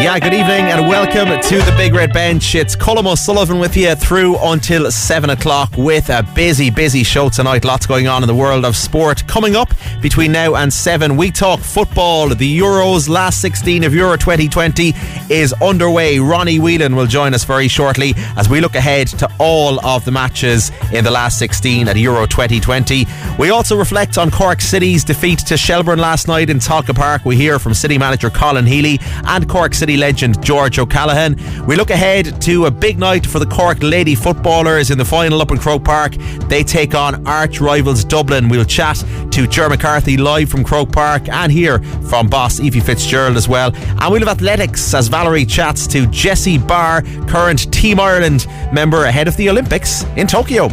Yeah, good evening and welcome to the Big Red Bench. It's Colm O'Sullivan with you through until 7 o'clock with a busy, busy show tonight. Lots going on in the world of sport. Coming up between now and 7, we talk football. The Euros, last 16 of Euro 2020 is underway. Ronnie Whelan will join us very shortly as we look ahead to all of the matches in the last 16 at Euro 2020. We also reflect on Cork City's defeat to Shelbourne last night in Tolka Park. We hear from City manager Colin Healy and Cork City legend George O'Callaghan. We look ahead to a big night for the Cork Lady footballers in the final up in Croke Park. They take on arch rivals Dublin. We'll chat to Ger McCarthy live from Croke Park and here from boss Ephie Fitzgerald as well. And we'll have athletics as Valerie chats to Jessie Barr, current Team Ireland member ahead of the Olympics in Tokyo.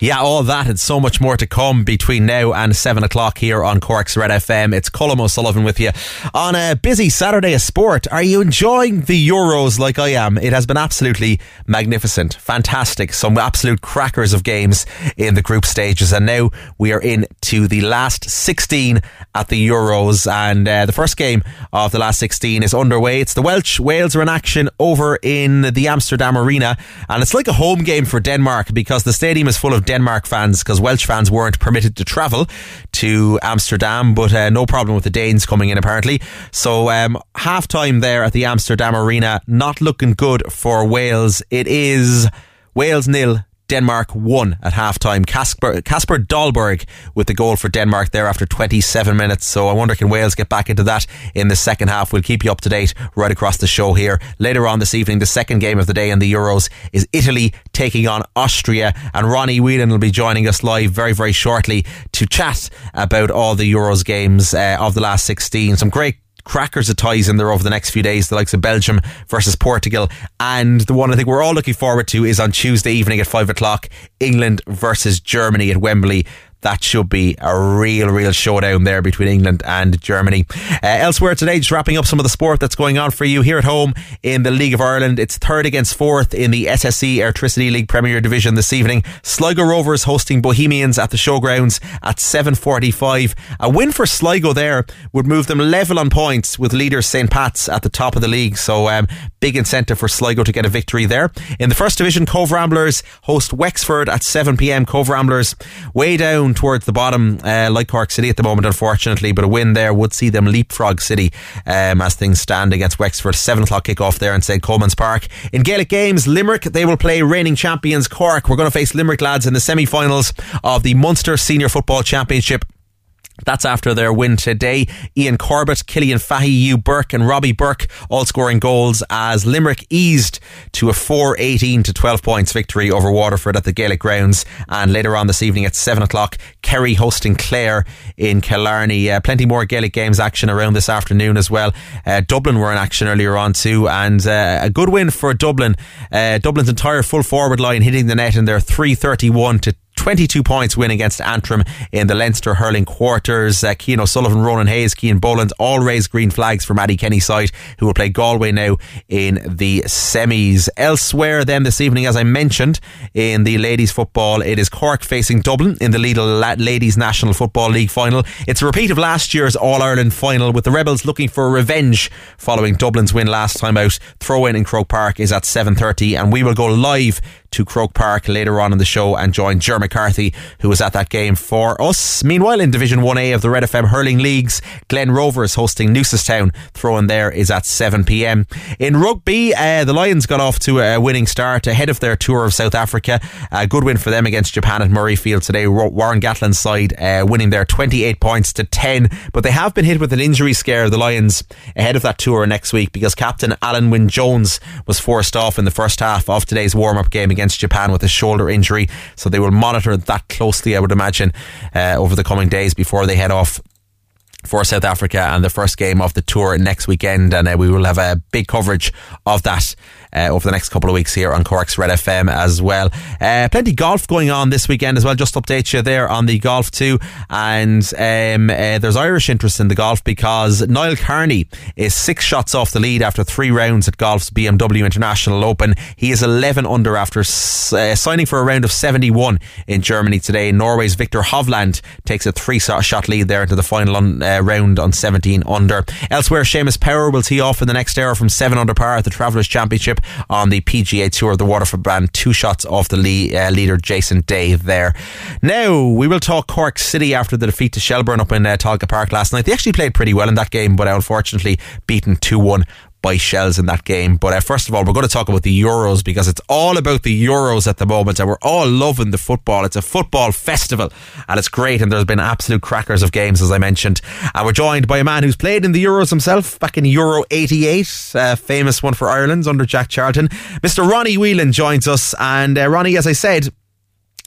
Yeah, all that and so much more to come between now and 7 o'clock here on Cork's Red FM. It's Colm O'Sullivan with you on a busy Saturday of sport. Are you enjoying the Euros like I am? It has been absolutely magnificent, fantastic, some absolute crackers of games in the group stages. And now we are into the last 16 at the Euros. And uh, the first game of the last 16 is underway. It's the Welsh. Wales are in action over in the Amsterdam Arena. And it's like a home game for Denmark because the stadium is full of Denmark fans because Welsh fans weren't permitted to travel to Amsterdam, but uh, no problem with the Danes coming in apparently. So um, half time there at the Amsterdam Arena, not looking good for Wales. It is Wales nil, Denmark won at halftime. Casper, Kasper Dolberg with the goal for Denmark there after 27 minutes. So I wonder can Wales get back into that in the second half? We'll keep you up to date right across the show here. Later on this evening, the second game of the day in the Euros is Italy taking on Austria. And Ronnie Whelan will be joining us live very, very shortly to chat about all the Euros games uh, of the last 16. Some great crackers of ties in there over the next few days, the likes of Belgium versus Portugal. And the one I think we're all looking forward to is on Tuesday evening at five o'clock, England versus Germany at Wembley that should be a real, real showdown there between England and Germany. Uh, elsewhere today, just wrapping up some of the sport that's going on for you here at home in the League of Ireland. It's third against fourth in the SSE Airtricity League Premier Division this evening. Sligo Rovers hosting Bohemians at the showgrounds at 7.45. A win for Sligo there would move them level on points with leader St. Pat's at the top of the league. So um, big incentive for Sligo to get a victory there. In the first division, Cobh Ramblers host Wexford at 7pm. Cobh Ramblers way down down towards the bottom, uh, like Cork City at the moment, unfortunately. But a win there would see them leapfrog City um, as things stand against Wexford. Seven o'clock kickoff there in St Colman's Park. In Gaelic games, Limerick they will play reigning champions Cork. We're going to face Limerick lads in the semi-finals of the Munster Senior Football Championship. That's after their win today. Iain Corbett, Cillian Fahy, Hugh Bourke, and Robbie Bourke all scoring goals as Limerick eased to a 4 18 to 12 points victory over Waterford at the Gaelic grounds. And later on this evening at 7 o'clock, Kerry hosting Clare in Killarney. Uh, plenty more Gaelic games action around this afternoon as well. Uh, Dublin were in action earlier on too, and uh, a good win for Dublin. Uh, Dublin's entire full forward line hitting the net in their 331 to 22 points win against Antrim in the Leinster hurling quarters. Uh, Cian O'Sullivan, Ronan Hayes, Cian Boland all raised green flags for Mattie Kenny's side, who will play Galway now in the semis. Elsewhere, then this evening, as I mentioned, in the ladies' football, it is Cork facing Dublin in the Ladies National Football League final. It's a repeat of last year's All Ireland final, with the Rebels looking for revenge following Dublin's win last time out. Throw in in Croke Park is at 7.30 and we will go live to Croke Park later on in the show and join Ger McCarthy, who was at that game for us. Meanwhile, in Division 1A of the Red FM Hurling Leagues, Glen Rovers hosting Newcestown. Throw in there is at 7pm. In rugby, uh, the Lions got off to a winning start ahead of their tour of South Africa. A good win for them against Japan at Murrayfield today. Warren Gatland's side uh, winning their 28 points to 10, but they have been hit with an injury scare, the Lions, ahead of that tour next week because captain Alun Wyn Jones was forced off in the first half of today's warm-up game against Japan with a shoulder injury. So they will monitor that closely, I would imagine, uh, over the coming days before they head off for South Africa and the first game of the tour next weekend. And uh, we will have a big coverage of that uh, over the next couple of weeks here on Cork's Red FM as well. Uh, plenty golf going on this weekend as well. Just update you there on the golf too. And um, uh, there's Irish interest in the golf because Niall Kearney is six shots off the lead after three rounds at golf's BMW International Open. He is 11 under after uh, signing for a round of 71 in Germany today. Norway's Viktor Hovland takes a three shot lead there into the final on, uh, round on 17 under. Elsewhere, Seamus Power will tee off in the next hour from 7 under par at the Travelers Championship on the PGA Tour the Waterford brand. Two shots off the lead, uh, leader Jason Day there. Now, we will talk Cork City after the defeat to Shelbourne up in uh, Tolka Park last night. They actually played pretty well in that game, but unfortunately beaten 2 1 by Shels in that game. But uh, first of all, we're going to talk about the Euros because it's all about the Euros at the moment, and we're all loving the football. It's a football festival, and it's great. And there's been absolute crackers of games, as I mentioned. And we're joined by a man who's played in the Euros himself back in Euro '88, a famous one for Ireland under Jack Charlton. Mr. Ronnie Whelan joins us, and uh, Ronnie, as I said.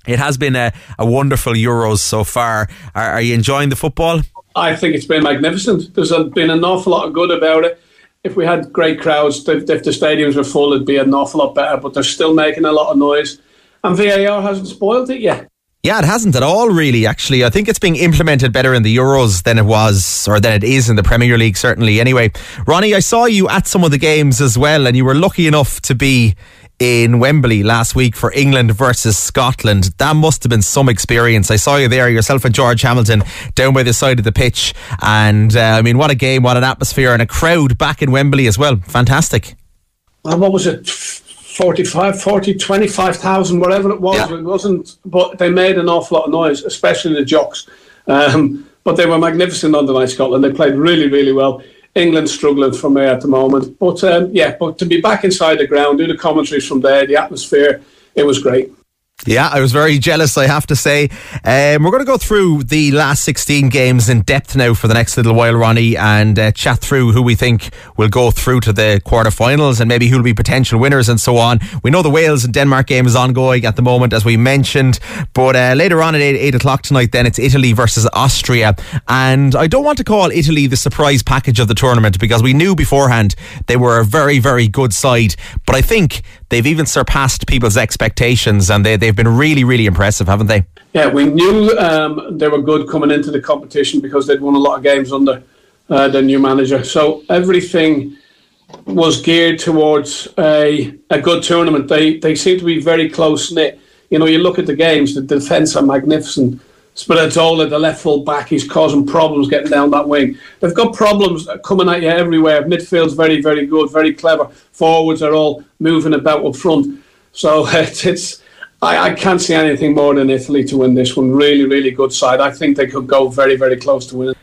It has been a, a wonderful Euros so far. Are, are you enjoying the football? I think it's been magnificent. There's been an awful lot of good about it if we had great crowds, if, if the stadiums were full, it'd be an awful lot better. But they're still making a lot of noise, and VAR hasn't spoiled it yet. Yeah, it hasn't at all, really. Actually, I think it's being implemented better in the Euros than it was, or than it is in the Premier League. Certainly. Anyway, Ronnie, I saw you at some of the games as well, and you were lucky enough to be in Wembley last week for England versus Scotland. That must have been some experience. I saw you there, yourself and George Hamilton, down by the side of the pitch. And uh, I mean, what a game, what an atmosphere, and a crowd back in Wembley as well. Fantastic. Well, what was it? 45, 40, 25,000, whatever it was. Yeah. It wasn't, but they made an awful lot of noise, especially the jocks. Um, but they were magnificent on the night, Scotland. They played really, really well. England struggling for me at the moment. But um, yeah, but to be back inside the ground, do the commentaries from there, the atmosphere, it was great. Yeah, I was very jealous, I have to say. Um, we're going to go through the last 16 games in depth now for the next little while, Ronnie, and uh, chat through who we think will go through to the quarterfinals and maybe who will be potential winners and so on. We know the Wales and Denmark game is ongoing at the moment, as we mentioned, but uh, later on at 8, 8 o'clock tonight, then it's Italy versus Austria. And I don't want to call Italy the surprise package of the tournament because we knew beforehand they were a very, very good side. But I think they've even surpassed people's expectations and they, they've been really, really impressive, haven't they? Yeah, we knew um, they were good coming into the competition because they'd won a lot of games under uh, the new manager. So everything was geared towards a, a good tournament. They, they seem to be very close knit. You know, you look at the games, the defence are magnificent. Spinazzola, the left full back, he's causing problems getting down that wing. They've got problems coming at you everywhere. Midfield's very, very good, very clever. Forwards are all moving about up front. So it's, it's I, I can't see anything more than Italy to win this one. Really, really good side. I think they could go very, very close to winning.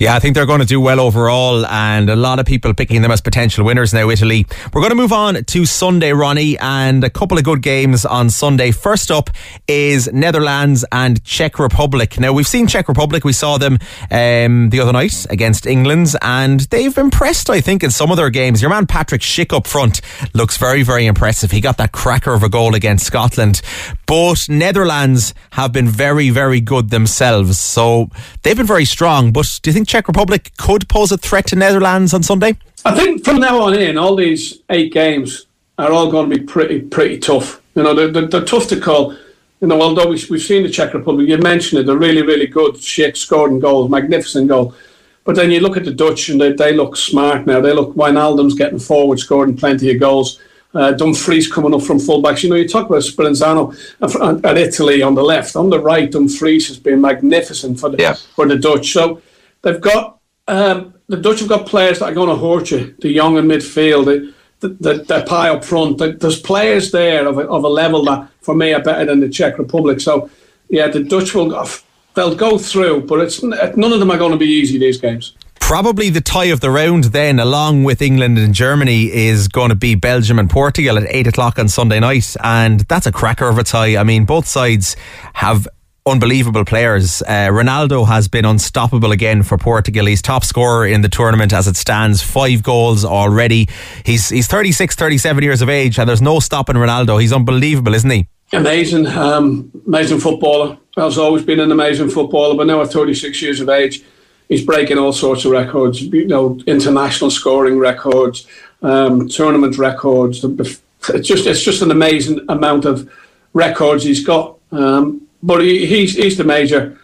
Yeah, I think they're going to do well overall, and a lot of people picking them as potential winners now, Italy. We're going to move on to Sunday, Ronnie, and a couple of good games on Sunday. First up is Netherlands and Czech Republic. Now, we've seen Czech Republic, we saw them um, the other night against England, and they've impressed, I think, in some of their games. Your man Patrik Schick up front looks very, very impressive. He got that cracker of a goal against Scotland, but Netherlands have been very, very good themselves, so they've been very strong. But do you think Czech Republic could pose a threat to Netherlands on Sunday? I think from now on in, all these eight games are all going to be pretty pretty tough. You know, they're, they're, they're tough to call. You know, although we, have seen the Czech Republic, you mentioned it, they're really, really good. Schick scoring goals, magnificent goal. But then you look at the Dutch and they, they look smart now. They look, Wijnaldum's getting forward, scoring plenty of goals. Uh, Dumfries coming up from fullbacks. You know, you talk about Spallanzani at Italy on the left. On the right, Dumfries has been magnificent for the, yeah. for the Dutch. So they've got um, the Dutch have got players that are going to hurt you. De Jong in midfield, the the, the, Depay up front. The, there's players there of a, of a level that for me are better than the Czech Republic. So yeah, the Dutch will they'll go through, but it's none of them are going to be easy these games. Probably the tie of the round then, along with England and Germany, is going to be Belgium and Portugal at 8 o'clock on Sunday night. And that's a cracker of a tie. I mean, both sides have unbelievable players. Uh, Ronaldo has been unstoppable again for Portugal. He's top scorer in the tournament as it stands, five goals already. He's he's 36, 37 years of age, and there's no stopping Ronaldo. He's unbelievable, isn't he? Amazing, um, amazing footballer. Has always been an amazing footballer, but now at 36 years of age, he's breaking all sorts of records. You know, international scoring records, um, tournament records. It's just it's just an amazing amount of records he's got. Um, but he, he's he's the major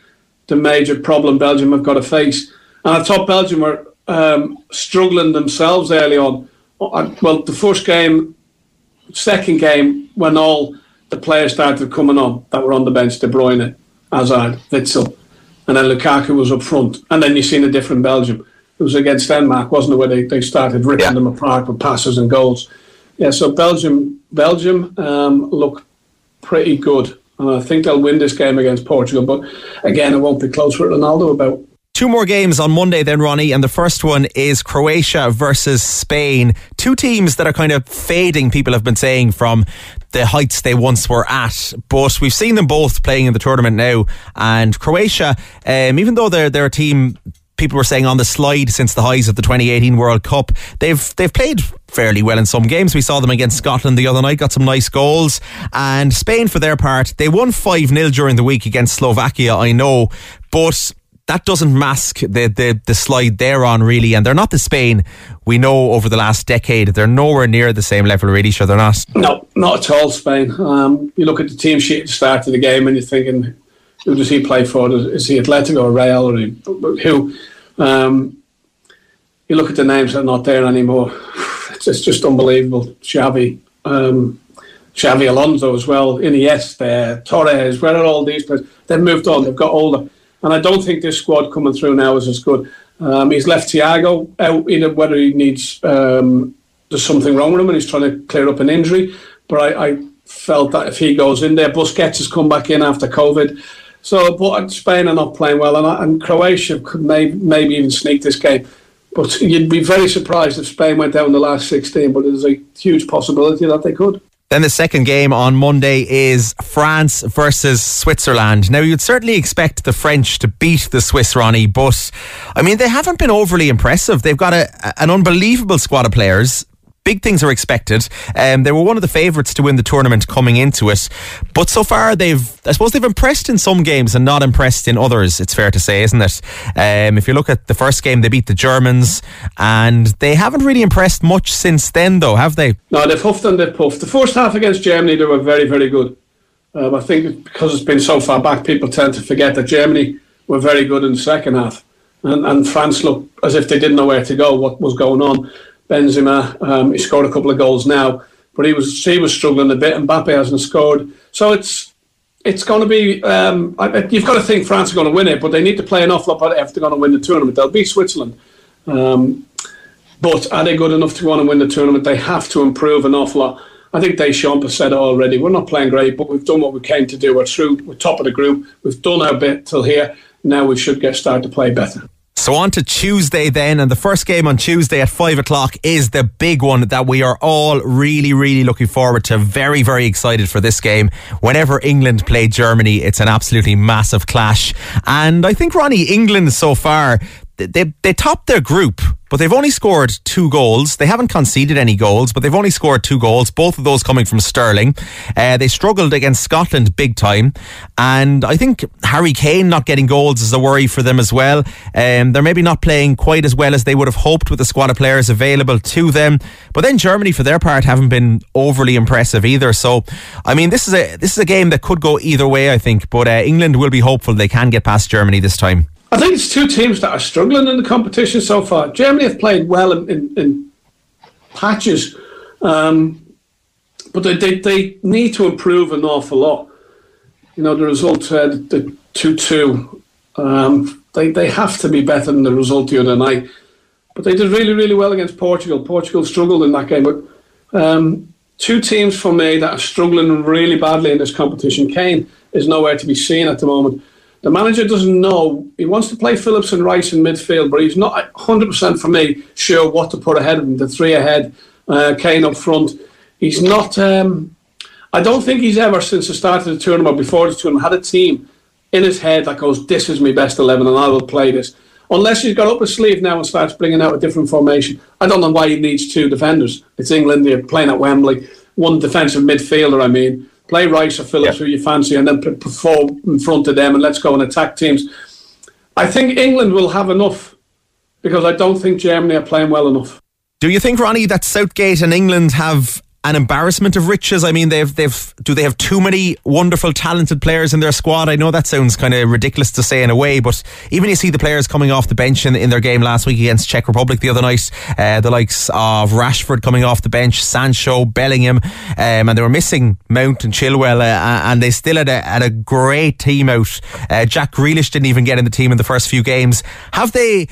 the major problem Belgium have got to face. And I thought Belgium were um, struggling themselves early on. Well, the first game, second game, when all the players started coming on that were on the bench, De Bruyne, Hazard, Witsel, and then Lukaku was up front. And then you've seen a different Belgium. It was against Denmark, wasn't it, where they, they started ripping yeah. them apart with passes and goals. Yeah, so Belgium Belgium um, look pretty good. And I think they'll win this game against Portugal. But again, it won't be close with Ronaldo about. Two more games on Monday, then, Ronnie, and the first one is Croatia versus Spain. Two teams that are kind of fading, people have been saying, from the heights they once were at. But we've seen them both playing in the tournament now. And Croatia, um, even though they're, they're a team people were saying on the slide since the highs of the 2018 World Cup. They've they've played fairly well in some games. We saw them against Scotland the other night, got some nice goals. And Spain, for their part, they won 5 0 during the week against Slovakia, I know. But that doesn't mask the, the, the slide they're on, really. And they're not the Spain we know over the last decade. They're nowhere near the same level, really, sure they're not. No, not at all, Spain. Um, you look at the team sheet at the start of the game and you're thinking, who does he play for? Is he Atletico or Real or who? Um, you look at the names that are not there anymore. It's just, just unbelievable. Xavi, um, Xabi Alonso as well, Iniesta, Torres, where are all these players? They've moved on, they've got older. And I don't think this squad coming through now is as good. Um, he's left Thiago out, whether he needs, um, there's something wrong with him and he's trying to clear up an injury. But I, I felt that if he goes in there, Busquets has come back in after COVID. So, but uh, Spain are not playing well, and, and Croatia could maybe, maybe even sneak this game. But you'd be very surprised if Spain went down the last 16, but there's a huge possibility that they could. Then the second game on Monday is France versus Switzerland. Now, you'd certainly expect the French to beat the Swiss, Ronnie, but I mean, they haven't been overly impressive. They've got a, an unbelievable squad of players. Big things are expected. Um, they were one of the favourites to win the tournament coming into it, but so far they've, I suppose, they've impressed in some games and not impressed in others. It's fair to say, isn't it? Um, if you look at the first game, they beat the Germans, and they haven't really impressed much since then, though, have they? No, they've huffed and they've puffed. The first half against Germany, they were very, very good. Um, I think because it's been so far back, people tend to forget that Germany were very good in the second half. And, and France looked as if they didn't know where to go, what was going on. Benzema. Um, he scored a couple of goals now, but he was he was struggling a bit. And Mbappe hasn't scored, so it's it's going to be. Um, you've got to think France are going to win it, but they need to play an awful lot better if they're going to win the tournament. They'll beat Switzerland, um, but are they good enough to go on and win the tournament? They have to improve an awful lot. I think Deschamps has said it already. We're not playing great, but we've done what we came to do. We're through. We're top of the group. We've done our bit till here. Now we should get started to play better. So on to Tuesday then, and the first game on Tuesday at five o'clock is the big one that we are all really, really looking forward to. Very, very excited for this game. Whenever England play Germany, it's an absolutely massive clash. And I think Ronnie, England so far, they they topped their group, but they've only scored two goals. They haven't conceded any goals, but they've only scored two goals. Both of those coming from Sterling. Uh, they struggled against Scotland big time, and I think Harry Kane not getting goals is a worry for them as well. Um, they're maybe not playing quite as well as they would have hoped with the squad of players available to them. But then Germany, for their part, haven't been overly impressive either. So, I mean, this is a this is a game that could go either way. I think, but uh, England will be hopeful they can get past Germany this time. I think it's two teams that are struggling in the competition so far. Germany have played well in, in, in patches, um, but they, they, they need to improve an awful lot. You know, the result, uh, the 2 2, um, they, they have to be better than the result the other night. But they did really, really well against Portugal. Portugal struggled in that game. But um, two teams for me that are struggling really badly in this competition. Kane is nowhere to be seen at the moment. The manager doesn't know. He wants to play Phillips and Rice in midfield, but he's not 100% for me sure what to put ahead of him. The three ahead, uh, Kane up front. He's not. Um, I don't think he's ever, since the start of the tournament, before the tournament, had a team in his head that goes, This is my best 11 and I will play this. Unless he's got up his sleeve now and starts bringing out a different formation. I don't know why he needs two defenders. It's England, they're playing at Wembley. One defensive midfielder, I mean play Rice or Phillips yeah. who you fancy, and then perform in front of them, and let's go and attack teams. I think England will have enough because I don't think Germany are playing well enough. Do you think, Ronnie, that Southgate and England have an embarrassment of riches. I mean, they've they've do they have too many wonderful, talented players in their squad? I know that sounds kind of ridiculous to say in a way, but even you see the players coming off the bench in, in their game last week against Czech Republic the other night, uh, the likes of Rashford coming off the bench, Sancho, Bellingham, um, and they were missing Mount and Chilwell, uh, and they still had a, had a great team out. Uh, Jack Grealish didn't even get in the team in the first few games. Have they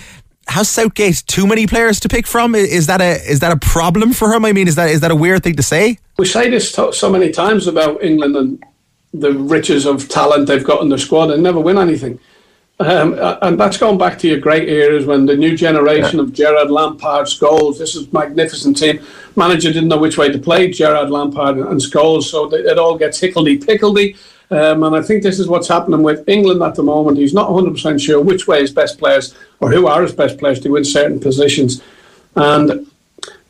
has Southgate too many players to pick from? Is that a is that a problem for him? I mean, is that is that a weird thing to say? We say this so many times about England and the riches of talent they've got in their squad and never win anything. Um, and that's going back to your great eras when the new generation yeah. of Gerrard Lampard, Scholes, this is magnificent team. Manager didn't know which way to play Gerrard Lampard and Scholes, so it all gets hickledy pickledy. Um, and I think this is what's happening with England at the moment. He's not 100% sure which way his best players or who are his best players to win certain positions. And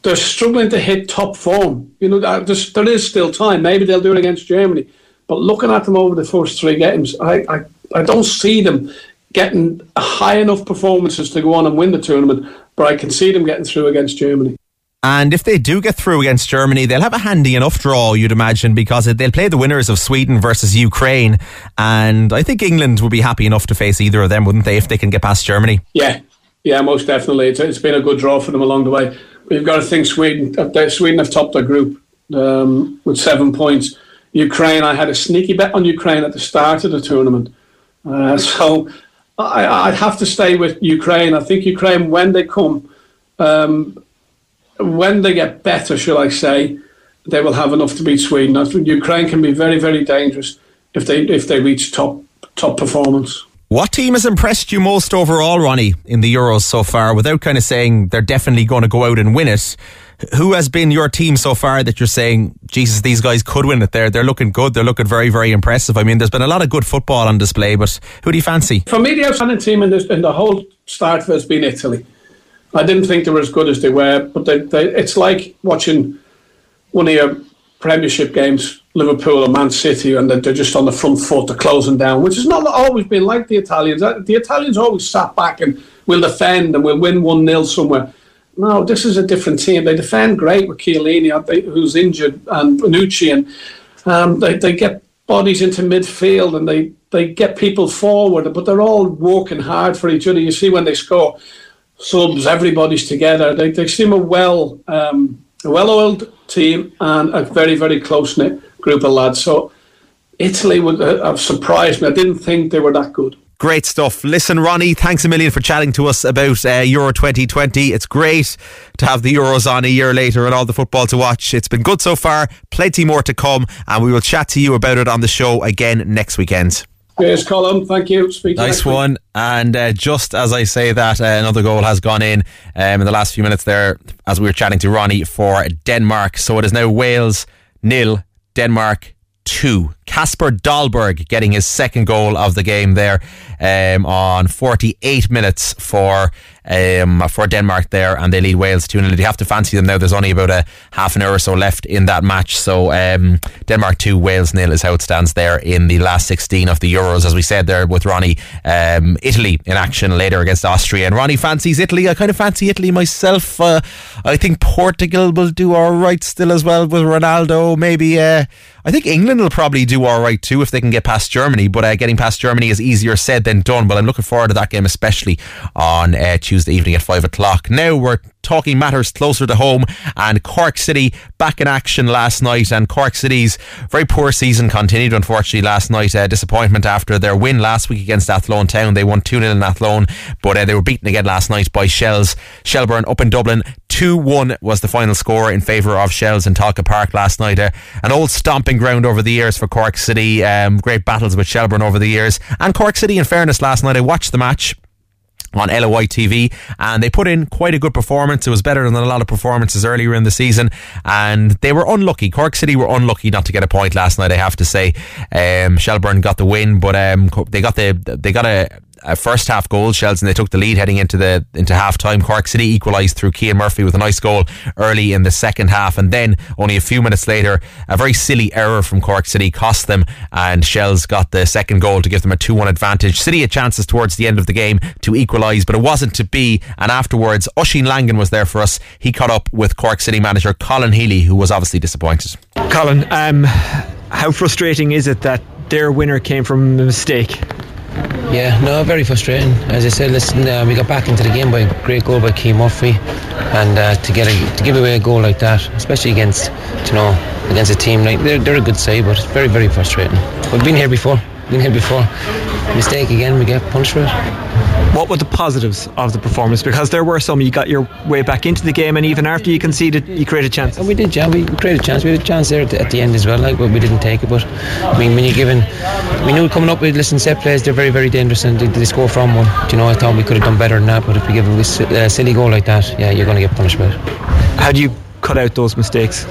they're struggling to hit top form. You know, there is still time. Maybe they'll do it against Germany. But looking at them over the first three games, I, I, I don't see them getting high enough performances to go on and win the tournament. But I can see them getting through against Germany. And if they do get through against Germany, they'll have a handy enough draw, you'd imagine, because they'll play the winners of Sweden versus Ukraine. And I think England would be happy enough to face either of them, wouldn't they, if they can get past Germany? Yeah, yeah, most definitely. it's, it's been a good draw for them along the way. We've got to think Sweden. Uh, Sweden have topped their group um, with seven points. Ukraine, I had a sneaky bet on Ukraine at the start of the tournament. Uh, so I, I'd have to stay with Ukraine. I think Ukraine, when they come, um, when they get better, shall I say, they will have enough to beat Sweden. Ukraine can be very, very dangerous if they if they reach top top performance. What team has impressed you most overall, Ronnie, in the Euros so far? Without kind of saying they're definitely going to go out and win it, who has been your team so far that you're saying, Jesus, these guys could win it? They're they're looking good. They're looking very very impressive. I mean, there's been a lot of good football on display, but who do you fancy? For me, the outstanding team in, this, in the whole start has been Italy. I didn't think they were as good as they were, but they, they, it's like watching one of your Premiership games, Liverpool or Man City, and they're just on the front foot, they're closing down, which has not always been like the Italians. Uh, the Italians always sat back and will defend and will win 1 0 somewhere. No, this is a different team. They defend great with Chiellini, who's injured, and Bonucci, and um, they, they get bodies into midfield and they, they get people forward, but they're all working hard for each other. You see when they score subs, everybody's together. They, they seem a well um, a well-oiled team and a very very close knit group of lads. So Italy would uh, have surprised me. I didn't think they were that good. Great stuff. Listen, Ronnie, thanks a million for chatting to us about uh, Euro 2020. It's great to have the Euros on a year later and all the football to watch. It's been good so far, plenty more to come, and we will chat to you about it on the show again next weekend. Cheers, Colin. Thank you. Speak nice one. Week. And uh, just as I say that, uh, another goal has gone in um, in the last few minutes there as we were chatting to Ronnie for Denmark. So it is now Wales nil, Denmark two. Kasper Dolberg getting his second goal of the game there um, on 48 minutes for um, for Denmark there, and they lead Wales 2 0. You have to fancy them now. There's only about a half an hour or so left in that match. So um, Denmark 2, Wales nil is how it stands there in the last 16 of the Euros. As we said there with Ronnie, um, Italy in action later against Austria. And Ronnie fancies Italy. I kind of fancy Italy myself. Uh, I think Portugal will do all right still as well with Ronaldo. Maybe. Uh, I think England will probably do all right too if they can get past Germany. But uh, getting past Germany is easier said than done. But I'm looking forward to that game, especially on uh, Tuesday evening at five o'clock. Now we're talking matters closer to home and Cork City back in action last night and Cork City's very poor season continued unfortunately last night uh, disappointment after their win last week against Athlone Town they won 2-0 in Athlone but uh, they were beaten again last night by Shels Shelbourne up in Dublin 2-1 was the final score in favour of Shels in Tolka Park last night. Uh, an old stomping ground over the years for Cork City. Um, great battles with Shelbourne over the years. And Cork City, in fairness, last night I watched the match on LOI TV and they put in quite a good performance. It was better than a lot of performances earlier in the season and they were unlucky. Cork City were unlucky not to get a point last night, I have to say. Um, Shelbourne got the win, but um, they got the they got a uh, first half goal. Shels, and they took the lead heading into the into half time. Cork City equalised through Cian Murphy with a nice goal early in the second half, and then only a few minutes later, a very silly error from Cork City cost them, and Shels got the second goal to give them a 2 1 advantage. City had chances towards the end of the game to equalise, but it wasn't to be, and afterwards, Oisín Langan was there for us. He caught up with Cork City manager Colin Healy, who was obviously disappointed. Colin, um, how frustrating is it that their winner came from a mistake? Yeah, no, very frustrating. As I said, listen, uh, we got back into the game by a great goal by Cian Murphy, and uh, to get a, to give away a goal like that, especially against you know against a team like they're, they're a good side, but it's very very frustrating. We've been here before, been here before. Mistake again, we get punished for it. What were the positives of the performance? Because there were some. You got your way back into the game, and even after you conceded, you created chances. And we did, yeah. We created a chance. We had a chance there at the, at the end as well, like, but we didn't take it. But I mean, when you're given, we knew coming up with listen set plays, they're very, very dangerous, and they, they score from one. Do you know, I thought we could have done better than that. But if we give a uh, silly goal like that, yeah, you're going to get punished for it. How do you cut out those mistakes?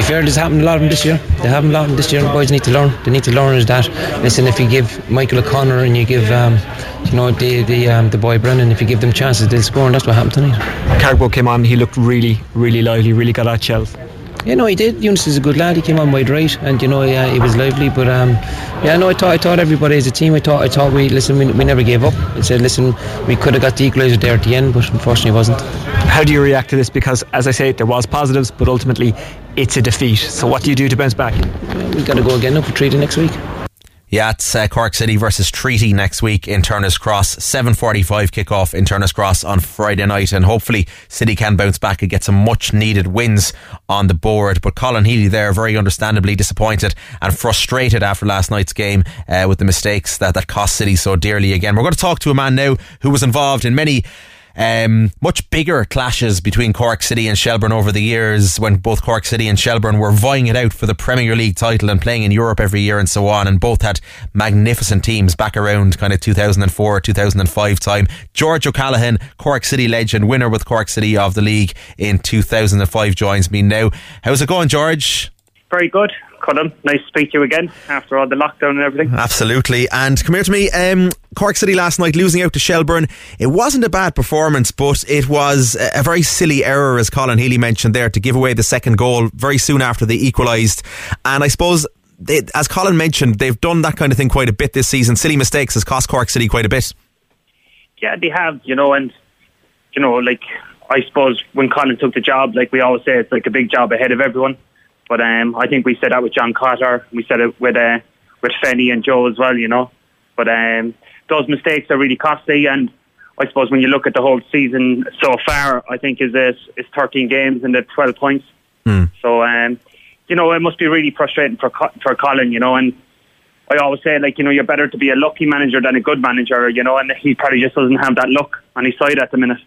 Be fair, there's happened a lot of them this year. They haven't a lot of them this year. The boys need to learn. They need to learn is that. Listen, if you give Michael O'Connor and you give, um, you know, the the um, the boy Brennan, if you give them chances, they'll score, and that's what happened tonight. Carrick came on. He looked really, really lively. Really got at Chelsea. Yeah, no, he did. Eunice is a good lad. He came on wide right, and you know, yeah, he was lively. But um, yeah, no, I thought I thought everybody as a team. I thought I thought we listen. We, we never gave up. I said, listen, we could have got the equaliser there at the end, but unfortunately, it wasn't. How do you react to this? Because as I say, there was positives, but ultimately, it's a defeat. So what do you do to bounce back? We've got to go again up for Treaty next week. Yeah, it's uh, Cork City versus Treaty next week in Turner's Cross. 7.45 kickoff in Turner's Cross on Friday night. And hopefully City can bounce back and get some much needed wins on the board. But Colin Healy there, very understandably disappointed and frustrated after last night's game uh, with the mistakes that, that cost City so dearly again. We're going to talk to a man now who was involved in many um, much bigger clashes between Cork City and Shelbourne over the years when both Cork City and Shelbourne were vying it out for the Premier League title and playing in Europe every year and so on. And both had magnificent teams back around kind of 2004, 2005 time. George O'Callaghan, Cork City legend, winner with Cork City of the league in 2005, joins me now. How's it going, George? Very good. Colin, nice to speak to you again after all the lockdown and everything. Absolutely. And come here to me. Um, Cork City last night losing out to Shelbourne. It wasn't a bad performance, but it was a very silly error, as Colin Healy mentioned there, to give away the second goal very soon after they equalised. And I suppose they, as Colin mentioned, they've done that kind of thing quite a bit this season. Silly mistakes has cost Cork City quite a bit. Yeah, they have, you know, and, you know, like, I suppose when Colin took the job, like we always say, it's like a big job ahead of everyone. But um, I think we said that with John Cotter. We said it with uh, with Fenny and Joe as well, you know. But um, those mistakes are really costly. And I suppose when you look at the whole season so far, I think is is, is 13 games and the 12 points. Mm. So um, you know, it must be really frustrating for for Colin, you know. And I always say, like, you know, you're better to be a lucky manager than a good manager, you know. And he probably just doesn't have that luck on his side at the minute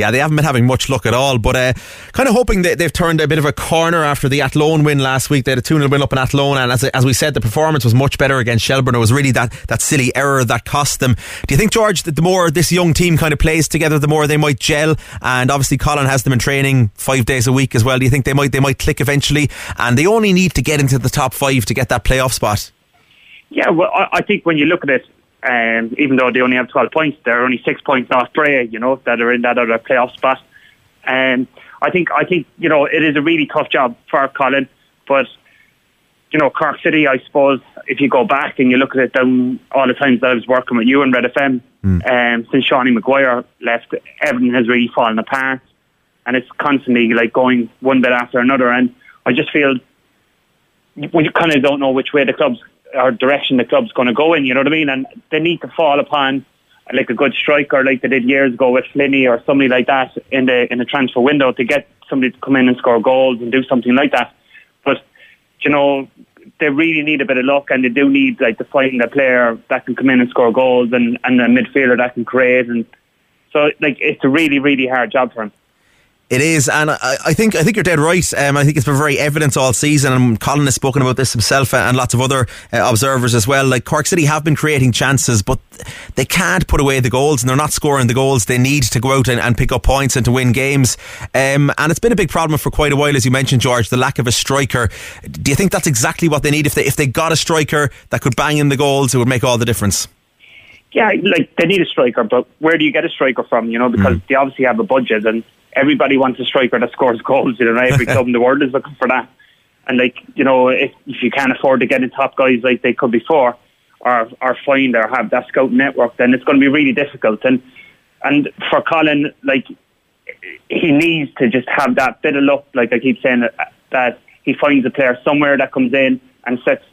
yeah, they haven't been having much luck at all. But uh, kind of hoping that they've turned a bit of a corner after the Athlone win last week. They had a 2 0 win up in Athlone, and as, as we said, the performance was much better against Shelbourne. It was really that, that silly error that cost them. Do you think, George, that the more this young team kind of plays together, the more they might gel? And obviously, Colin has them in training five days a week as well. Do you think they might they might click eventually? And they only need to get into the top five to get that playoff spot. Yeah, well, I think when you look at it, um, even though they only have 12 points, they're only six points off Bray, you know, that are in that other playoff spot. And um, I think I think you know it is a really tough job for Colin, but you know Cork City, I suppose, if you go back and you look at it down all the times that I was working with you and Red FM, mm. um, since Seanie Maguire left, everything has really fallen apart, and it's constantly like going one bit after another. And I just feel we kind of don't know which way the club's or direction the club's going to go in. You know what I mean? And they need to fall upon like a good striker like they did years ago with Flinny or somebody like that in the in the transfer window to get somebody to come in and score goals and do something like that. But you know, they really need a bit of luck and they do need like to find a player that can come in and score goals and, and a midfielder that can create and so like it's a really, really hard job for him. It is, and I, I, think I think you're dead right. Um, I think it's been very evident all season, and Colin has spoken about this himself and lots of other uh, observers as well. Like Cork City have been creating chances, but they can't put away the goals, and they're not scoring the goals they need to go out and, and pick up points and to win games. Um, and it's been a big problem for quite a while, as you mentioned, George, the lack of a striker. Do you think that's exactly what they need? If they if they got a striker that could bang in the goals, it would make all the difference. yeah, like they need a striker, but where do you get a striker from? You know, because mm. they obviously have a budget, and everybody wants a striker that scores goals. You know, every club in the world is looking for that. And like you know, if if you can't afford to get in top guys like they could before, or or find or have that scout network, then it's going to be really difficult. And and for Colin, like he needs to just have that bit of luck. Like I keep saying that, that he finds a player somewhere that comes in and sets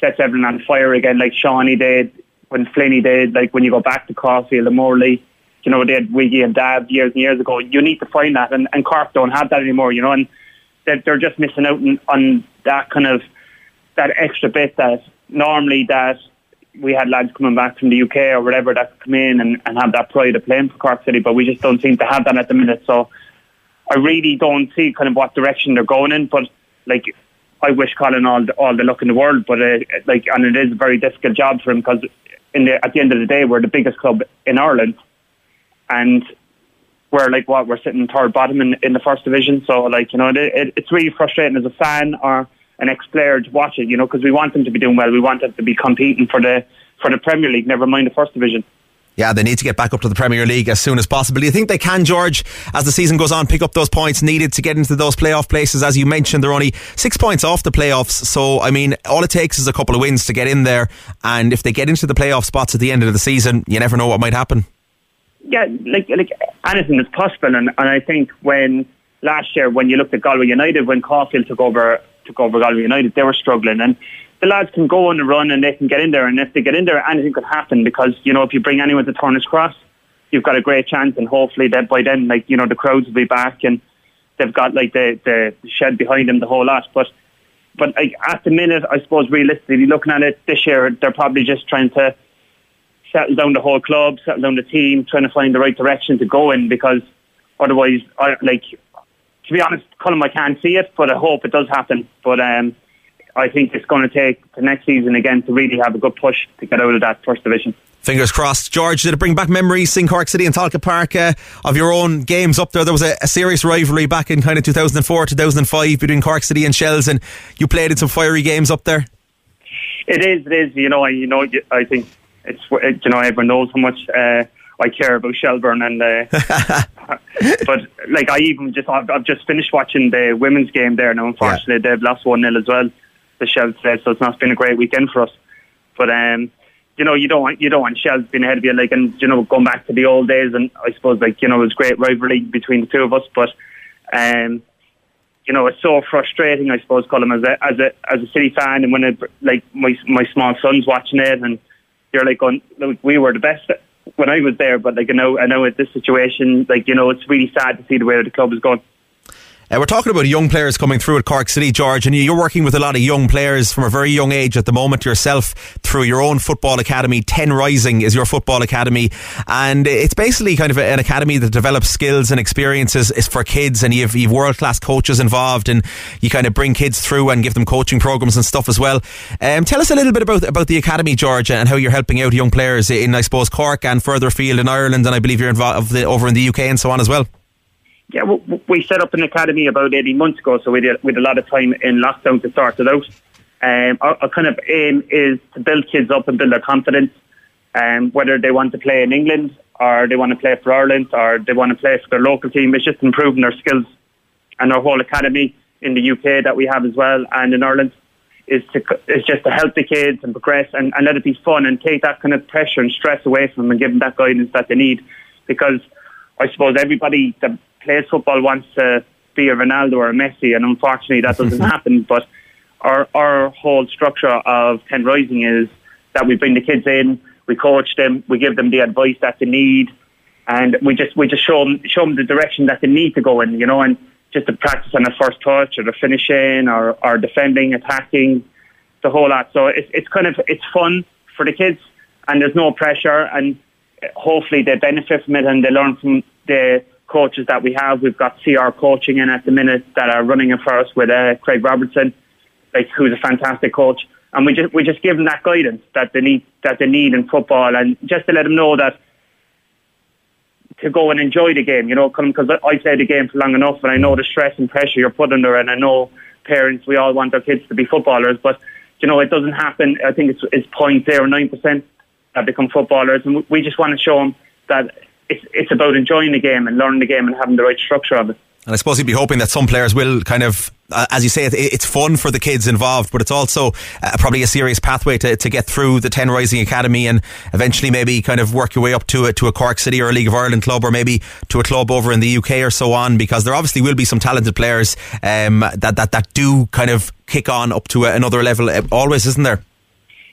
sets everyone on fire again, like Seanie did when Flinny did, like when you go back to Caulfield and Morley, you know, they had Wiggy and Dab years and years ago. You need to find that, and, and Cork don't have that anymore, you know, and they're, they're just missing out on, on that kind of that extra bit that normally that we had lads coming back from the UK or whatever that come in and, and have that pride of playing for Cork City, but we just don't seem to have that at the minute. So I really don't see kind of what direction they're going in, but like I wish Colin all the, all the luck in the world, but uh, like, and it is a very difficult job for him because in the, at the end of the day, we're the biggest club in Ireland, and we're like what we're sitting third bottom in, in the first division. So like you know, it, it, it's really frustrating as a fan or an ex-player to watch it, you know, because we want them to be doing well. We want them to be competing for the for the Premier League, never mind the first division. Yeah, they need to get back up to the Premier League as soon as possible. Do you think they can, George, as the season goes on, pick up those points needed to get into those playoff places? As you mentioned, they're only six points off the playoffs. So, I mean, all it takes is a couple of wins to get in there. And if they get into the playoff spots at the end of the season, you never know what might happen. Yeah, like like anything is possible. And, and I think when last year, when you looked at Galway United, when Caulfield took over took over Galway United, they were struggling. And the lads can go on the run and they can get in there. And if they get in there, anything could happen because, you know, if you bring anyone to Turner's Cross, you've got a great chance. And hopefully that by then, like, you know, the crowds will be back and they've got like the, the shed behind them, the whole lot. But, but like, at the minute, I suppose realistically looking at it this year, they're probably just trying to settle down the whole club, settle down the team, trying to find the right direction to go in because otherwise, I, like, to be honest, Colin, I can't see it, but I hope it does happen. But um, I think it's going to take the next season again to really have a good push to get out of that first division. Fingers crossed. George, did it bring back memories in Cork City and Tolka Park uh, of your own games up there? There was a, a, serious rivalry back in kind of 2004, 2005 between Cork City and Shels, and you played in some fiery games up there. It is, it is. You know, you know, I think it's, you know, everyone knows how much uh, I care about Shelbourne, and uh, but like I even just I've, I've, just finished watching the women's game there. Now, unfortunately, yeah. they've lost one 0 as well the Shels today, so it's not been a great weekend for us. But um, you know, you don't want you don't want Shels being ahead of you, like, and you know, going back to the old days, and I suppose like you know, it was great rivalry between the two of us, but um, you know, it's so frustrating, I suppose, Colin, as a as a as a city fan, and when it, like my my small son's watching it, and you're like going, look, we were the best when I was there, but like I know I know at this situation, like you know, it's really sad to see the way the club is going. Uh, we're talking about young players coming through at Cork City, George, and you're working with a lot of young players from a very young age at the moment yourself through your own football academy. 10 Rising is your football academy, and it's basically kind of an academy that develops skills and experiences for kids, and you've, you've world class coaches involved, and you kind of bring kids through and give them coaching programs and stuff as well. Um, tell us a little bit about about the academy, George, and how you're helping out young players in, I suppose, Cork and further afield in Ireland, and I believe you're involved over in the UK and so on as well. Yeah, we set up an academy about 18 months ago, so we had, we had a lot of time in lockdown to start it out. Um, our, our, kind of aim is to build kids up and build their confidence, um, whether they want to play in England or they want to play for Ireland or they want to play for their local team. It's just improving their skills. And our whole academy in the UK that we have as well and in Ireland is to is just to help the kids and progress and, and let it be fun and take that kind of pressure and stress away from them and give them that guidance that they need. Because I suppose everybody that plays football wants to uh, be a Ronaldo or a Messi, and unfortunately that doesn't happen. But our our whole structure of Ten Rising is that we bring the kids in, we coach them, we give them the advice that they need, and we just we just show them show them the direction that they need to go in, you know, and just to practice on the first touch or the finishing or or defending, attacking, the whole lot. So it's it's kind of it's fun for the kids, and there's no pressure, and hopefully they benefit from it and they learn from the coaches that we have. We've got CR coaching in at the minute that are running it for us with uh, Craig Robertson, like who's a fantastic coach, and we just we just give them that guidance that they need that they need in football, and just to let them know that to go and enjoy the game, you know, because I played the game for long enough, and I know the stress and pressure you're put under, and I know parents we all want our kids to be footballers, but you know it doesn't happen. I think it's it's point zero nine percent that become footballers, and we just want to show them that it's it's about enjoying the game and learning the game and having the right structure of it. And I suppose you'd be hoping that some players will kind of, uh, as you say, it, it's fun for the kids involved, but it's also uh, probably a serious pathway to, to get through the 10 Rising Academy and eventually maybe kind of work your way up to a, to a Cork City or a League of Ireland club or maybe to a club over in the UK or so on, because there obviously will be some talented players um, that, that, that do kind of kick on up to another level uh, always, isn't there?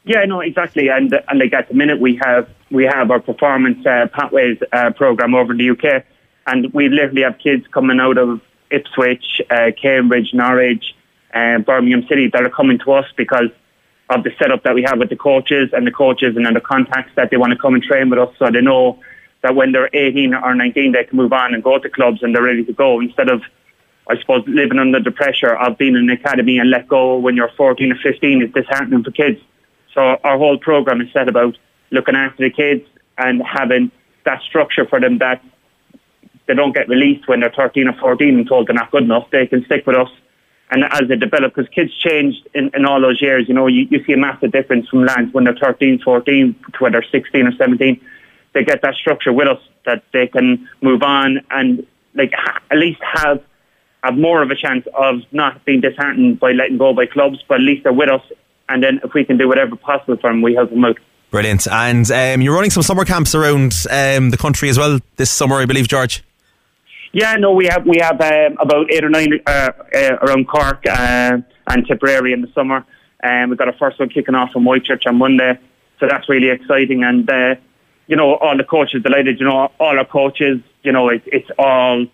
Yeah, no, exactly. And and like at the minute we have we have our performance uh, pathways uh, program over in the UK and we literally have kids coming out of Ipswich, uh, Cambridge, Norwich, uh, Birmingham City that are coming to us because of the setup that we have with the coaches and the coaches and the contacts that they want to come and train with us so they know that when they're 18 or 19 they can move on and go to clubs and they're ready to go instead of I suppose living under the pressure of being in an academy and let go when you're 14 or 15 is disheartening for kids. So our whole program is set about looking after the kids and having that structure for them that they don't get released when they're 13 or 14 and told they're not good enough. They can stick with us. And as they develop, because kids change in, in all those years, you know, you, you see a massive difference from lads when they're 13, 14 to when they're 16 or 17. They get that structure with us that they can move on and like at least have have more of a chance of not being disheartened by letting go by clubs, but at least they're with us. And then if we can do whatever possible for them, we help them out. Brilliant. And um, you're running some summer camps around um, the country as well this summer, I believe, George. Yeah, no, we have we have um, about eight or nine uh, uh, around Cork uh, and Tipperary in the summer. Um, we've got a first one kicking off from Whitechurch on Monday, so that's really exciting. And uh, you know, all the coaches delighted. You know, all our coaches, you know, it, it's all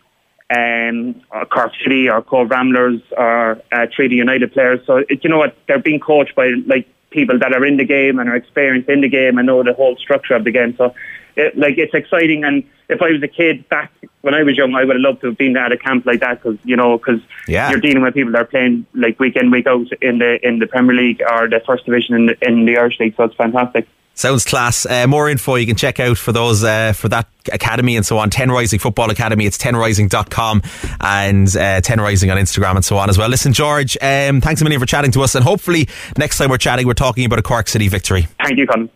um, Cork City or Cobh Ramblers or uh, Treaty United players. So it, you know what, they're being coached by like people that are in the game and are experienced in the game and know the whole structure of the game. So it, like it's exciting. And if I was a kid back when I was young, I would have loved to have been at a camp like that because you know because yeah. you're dealing with people that are playing like week in week out in the in the Premier League or the First Division in the, in the Irish League. So it's fantastic. Sounds class. Uh, more info you can check out for those uh, for that academy and so on. 10 Rising Football Academy. It's 10rising.com and uh, 10 Rising on Instagram and so on as well. Listen, George, um, thanks a million for chatting to us. And hopefully, next time we're chatting, we're talking about a Cork City victory. Thank you, Colm.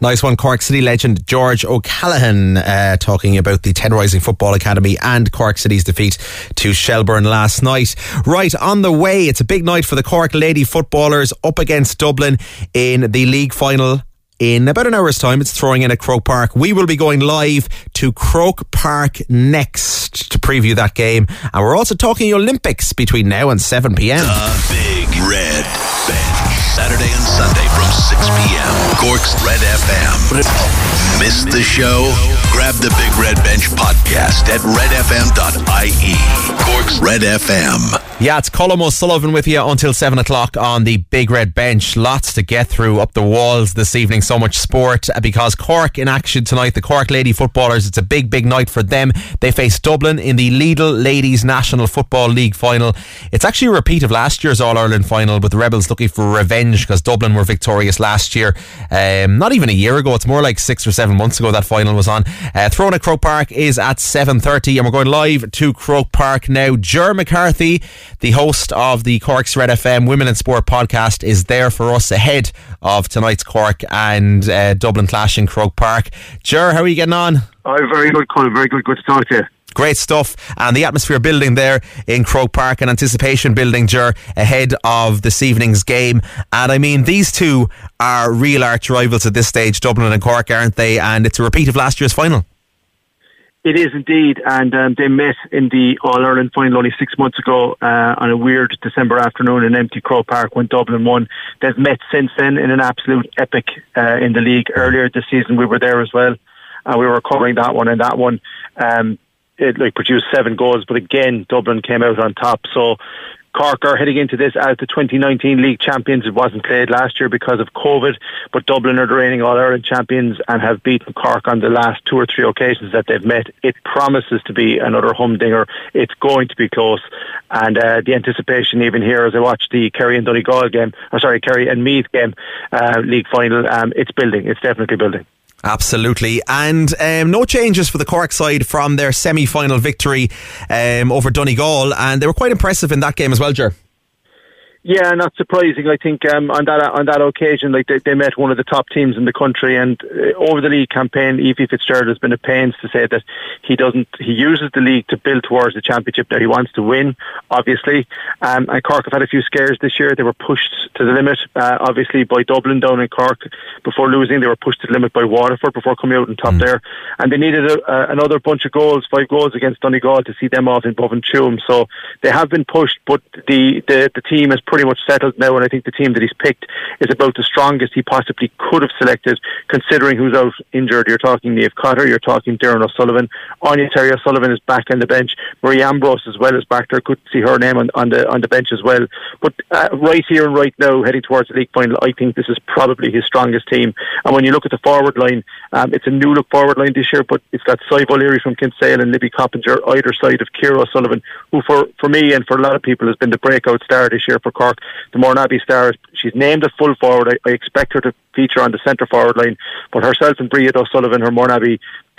Nice one, Cork City legend George O'Callaghan uh, talking about the 10 Rising Football Academy and Cork City's defeat to Shelbourne last night. Right, on the way, it's a big night for the Cork Lady footballers up against Dublin in the league final in about an hour's time. It's throwing in at Croke Park. We will be going live to Croke Park next to preview that game. And we're also talking Olympics between now and 7 p.m. The Big Red Bench. Saturday and Sunday from 6 p.m. Cork's Red FM. Missed the show? Grab the Big Red Bench podcast at redfm.ie. Cork's Red FM. Yeah, it's Colm O'Sullivan with you until 7 o'clock on the Big Red Bench. Lots to get through up the walls this evening. So much sport uh, because Cork in action tonight. The Cork Lady footballers, it's a big, big night for them. They face Dublin in the Lidl Ladies National Football League final. It's actually a repeat of last year's All Ireland final, with the Rebels looking for revenge because Dublin were victorious last year. Um, not even a year ago. It's more like six or seven months ago that final was on. Uh, Throwing at Croke Park is at 7.30 and we're going live to Croke Park now. Ger McCarthy the host of the Cork's Red FM Women in Sport podcast, is there for us ahead of tonight's Cork and uh, Dublin clash in Croke Park. Ger, how are you getting on? Oh, very good, Colm. Very good. Good to talk to you. Great stuff. And the atmosphere building there in Croke Park and anticipation building, Ger, ahead of this evening's game. And I mean, these two are real arch rivals at this stage, Dublin and Cork, aren't they? And it's a repeat of last year's final. It is indeed, and um, they met in the All Ireland final only six months ago uh, on a weird December afternoon in empty Croke Park when Dublin won. They've met since then in an absolute epic uh, in the league. Earlier this season, we were there as well. Uh, we were covering that one, and that one um, it like produced seven goals, but again, Dublin came out on top. So Cork are heading into this as the 2019 league champions. It wasn't played last year because of COVID, but Dublin are the reigning All Ireland champions and have beaten Cork on the last two or three occasions that they've met. It promises to be another humdinger. It's going to be close, and uh, the anticipation even here as I watch the Kerry and Donegal game, or sorry, Kerry and Meath game, uh, league final. Um, it's building. It's definitely building. Absolutely. And um, no changes for the Cork side from their semi final victory um, over Donegal. And they were quite impressive in that game as well, Ger. Yeah, not surprising. I think um, on that on that occasion, like they, they met one of the top teams in the country, and uh, over the league campaign, Ephie Fitzgerald has been a pains to say that he doesn't. He uses the league to build towards the championship that he wants to win. Obviously, um, and Cork have had a few scares this year. They were pushed to the limit, uh, obviously by Dublin down in Cork before losing. They were pushed to the limit by Waterford before coming out on top mm. there, and they needed a, a, another bunch of goals, five goals against Donegal to see them off in Boven So they have been pushed, but the the, the team is pretty much settled now, and I think the team that he's picked is about the strongest he possibly could have selected, considering who's out injured. You're talking Niamh Cotter, you're talking Doireann O'Sullivan, Áine Terry O'Sullivan is back on the bench, Marie Ambrose as well as back there. Could see her name on, on the on the bench as well. But uh, right here and right now, heading towards the league final, I think this is probably his strongest team. And when you look at the forward line, um, it's a new look forward line this year, but it's got Sadhbh O'Leary from Kinsale and Libby Coppinger either side of Ciara O'Sullivan, who for for me and for a lot of people has been the breakout star this year for Cork the Mourneabbey Stars. She's named a full forward. I, I expect her to feature on the centre forward line, but herself and Bria O'Sullivan, her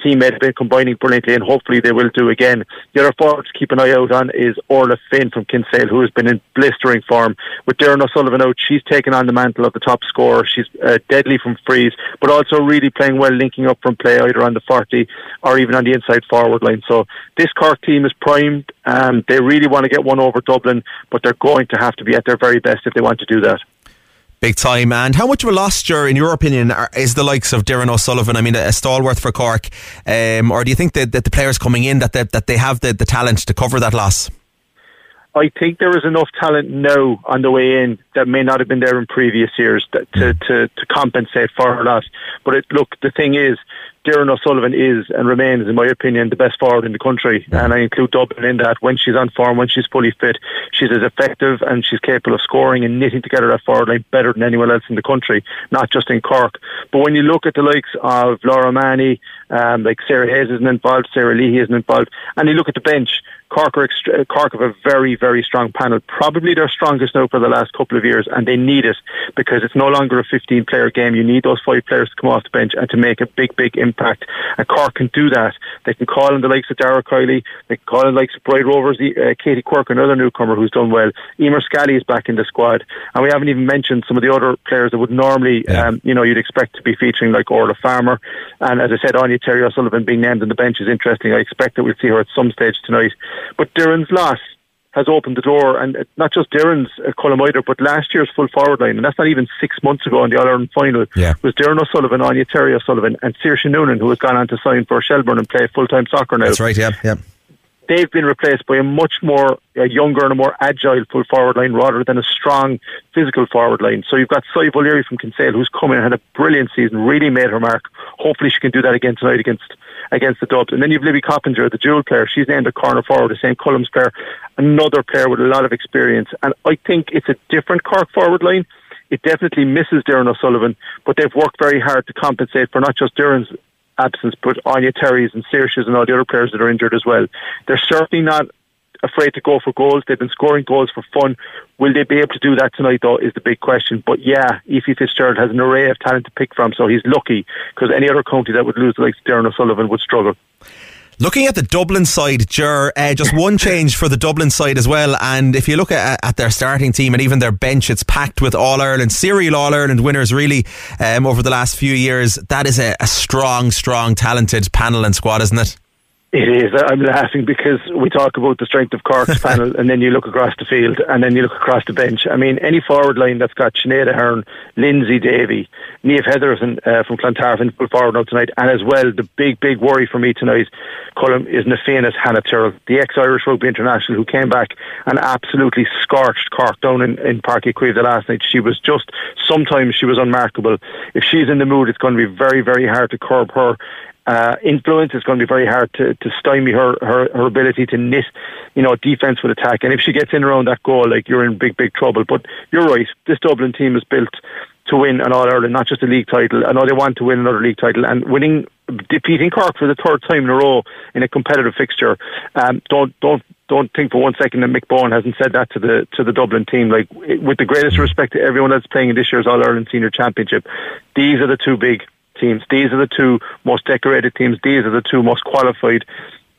Teammate, have been combining brilliantly, and hopefully they will do again. The other forward to keep an eye out on is Orla Finn from Kinsale, who has been in blistering form. With Doireann O'Sullivan out, she's taken on the mantle of the top scorer. She's uh, deadly from frees, but also really playing well, linking up from play either on the 40 or even on the inside forward line. So this Cork team is primed. Um, they really want to get one over Dublin, but they're going to have to be at their very best if they want to do that. Big time. And how much of a loss, Jer, in your opinion, is the likes of Doireann O'Sullivan? I mean, a stalwart for Cork. Um, or do you think that, that the players coming in, that they, that they have the, the talent to cover that loss? I think there is enough talent now on the way in that may not have been there in previous years to, mm. to, to compensate for a loss. But it, look, the thing is, Doireann O'Sullivan is and remains, in my opinion, the best forward in the country. And I include Dublin in that. When she's on form, when she's fully fit, she's as effective and she's capable of scoring and knitting together that forward line better than anyone else in the country, not just in Cork. But when you look at the likes of Laura Mahony, um, like Sarah Hayes isn't involved, Sarah Leahy isn't involved, and you look at the bench, Cork, are extra- Cork have a very, very strong panel, probably their strongest now for the last couple of years, and they need it because it's no longer a 15 player game. You need those five players to come off the bench and to make a big, big impact. And Cork can do that. They can call in the likes of Dara Kiley, they can call in the likes of Bride Rovers, uh, Katie Quirke, another newcomer who's done well. Emer Scally is back in the squad, and we haven't even mentioned some of the other players that would normally, yeah. um, you know, you'd expect to be featuring, like Orla Farmer. And as I said, Áine Terry O'Sullivan being named on the bench is interesting. I expect that we'll see her at some stage tonight. But Doireann's loss has opened the door, and not just Doireann's uh, Colm either, but last year's full forward line, and that's not even six months ago in the All Ireland final, yeah. was Doireann O'Sullivan, Áine Terry O'Sullivan, and Saoirse Noonan, who has gone on to sign for Shelbourne and play full time soccer now. That's right, yeah, yeah they've been replaced by a much more younger and a more agile full forward line rather than a strong physical forward line. So you've got Sadhbh O'Leary from Kinsale who's come in and had a brilliant season, really made her mark. Hopefully she can do that again tonight against against the Dubs. And then you've Libby Coppinger, the dual player. She's named a corner forward, the same Columb's player, another player with a lot of experience. And I think it's a different Cork forward line. It definitely misses Doireann O'Sullivan, but they've worked very hard to compensate for not just Doireann's absence, but Áine Terry's and Saoirse's and all the other players that are injured as well. They're certainly not afraid to go for goals. They've been scoring goals for fun. Will they be able to do that tonight, though, is the big question. But yeah, Ephie Fitzgerald has an array of talent to pick from, so he's lucky because any other county that would lose, like Doireann O'Sullivan, would struggle. Looking at the Dublin side, Ger, uh, just one change for the Dublin side as well. And if you look at, at their starting team and even their bench, it's packed with All Ireland, serial All Ireland winners, really, um, over the last few years. That is a, a strong, strong, talented panel and squad, isn't it? It is. I'm laughing because we talk about the strength of Cork's panel, and then you look across the field, and then you look across the bench. I mean, any forward line that's got Sinead Aherne, Lyndsey Davey, Niamh Hetherton uh, from Clontarf in full forward now tonight, and as well, the big, big worry for me tonight, Colm, is Nafianis Hannah Tyrrell, the ex-Irish rugby international who came back and absolutely scorched Cork down in, in Páirc Uí the last night. She was just, sometimes she was unmarkable. If she's in the mood, it's going to be very, very hard to curb her uh, influence. It's going to be very hard to, to stymie her, her, her ability to knit, you know, defence with attack. And if she gets in around that goal, like you're in big, big trouble. But you're right. This Dublin team is built to win an All Ireland, not just a league title. I know they want to win another league title and winning, defeating Cork for the third time in a row in a competitive fixture. Um, don't don't don't think for one second that Mick Bohan hasn't said that to the to the Dublin team. Like with the greatest respect to everyone that's playing in this year's All Ireland Senior Championship, these are the two big teams. These are the two most decorated teams. These are the two most qualified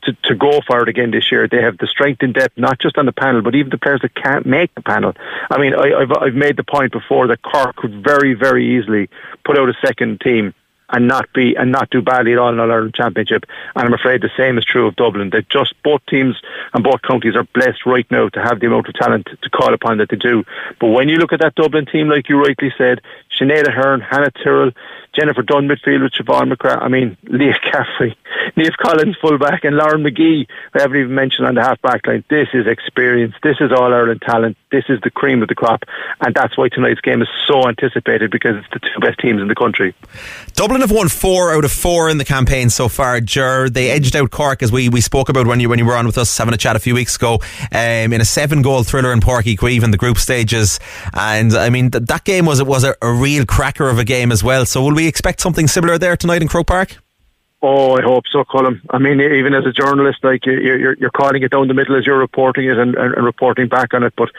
to, to go for it again this year. They have the strength and depth, not just on the panel, but even the players that can't make the panel. I mean, I, I've, I've made the point before that Cork could very, very easily put out a second team and not be and not do badly at all in All Ireland Championship. And I'm afraid the same is true of Dublin. That just both teams and both counties are blessed right now to have the amount of talent to call upon that they do. But when you look at that Dublin team, like you rightly said, Sinead Aherne, Hannah Tyrrell, Jennifer Dunne midfield with Siobhán McGrath, I mean, Leah Caffrey, Niamh Collins fullback, and Lauren Magee, I haven't even mentioned on the half back line. This is experience. This is All Ireland talent. This is the cream of the crop. And that's why tonight's game is so anticipated because it's the two best teams in the country. Dublin have won four out of four in the campaign so far. Ger, they edged out Cork as we, we spoke about when you when you were on with us having a chat a few weeks ago um, in a seven goal thriller in Páirc Uí in the group stages. And I mean th- that game was it was a, a real cracker of a game as well. So will we expect something similar there tonight in Croke Park? Oh, I hope so, Colm. I mean, even as a journalist, like you're, you're, you're calling it down the middle as you're reporting it and, and reporting back on it. But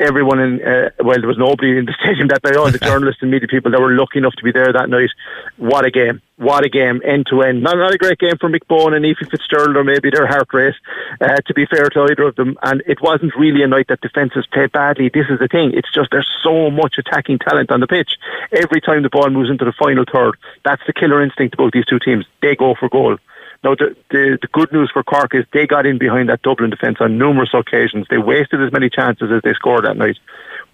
everyone in, uh, well, there was nobody in the stadium that night. All the journalists and media people that were lucky enough to be there that night. What a game! What a game, end to end. Not, not a great game for Bohan and Ephie Fitzgerald, or maybe their heart rate. Uh, to be fair to either of them, and it wasn't really a night that defences played badly. This is the thing. It's just there's so much attacking talent on the pitch. Every time the ball moves into the final third, that's the killer instinct about these two teams. They go for goal. Now, the, the, the good news for Cork is they got in behind that Dublin defence on numerous occasions. They wasted as many chances as they scored that night.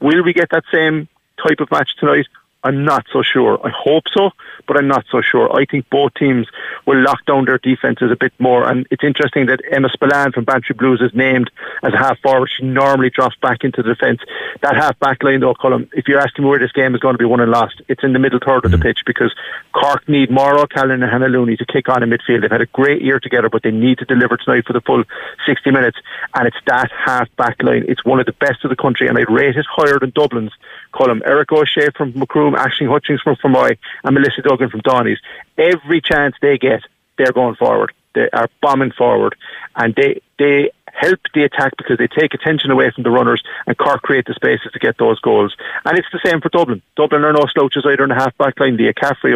Will we get that same type of match tonight? I'm not so sure. I hope so, but I'm not so sure. I think both teams will lock down their defences a bit more. And it's interesting that Emma Spillane from Bantry Blues is named as a half forward. She normally drops back into the defence. That half back line, though, Colm, if you're asking me where this game is going to be won and lost, it's in the middle third of the mm. pitch because Cork need Máire O'Callaghan and Hannah Looney to kick on in midfield. They've had a great year together, but they need to deliver tonight for the full 60 minutes. And it's that half back line. It's one of the best of the country, and I'd rate it higher than Dublin's. Colm, Erika O'Shea from Ashling Hutchings from Fermoy, and Melissa Duggan from Donny's. Every chance they get, they're going forward. They are bombing forward, and they they help the attack because they take attention away from the runners and Cork create the spaces to get those goals. And it's the same for Dublin. Dublin are no slouches either in the half back line. The Caffrey,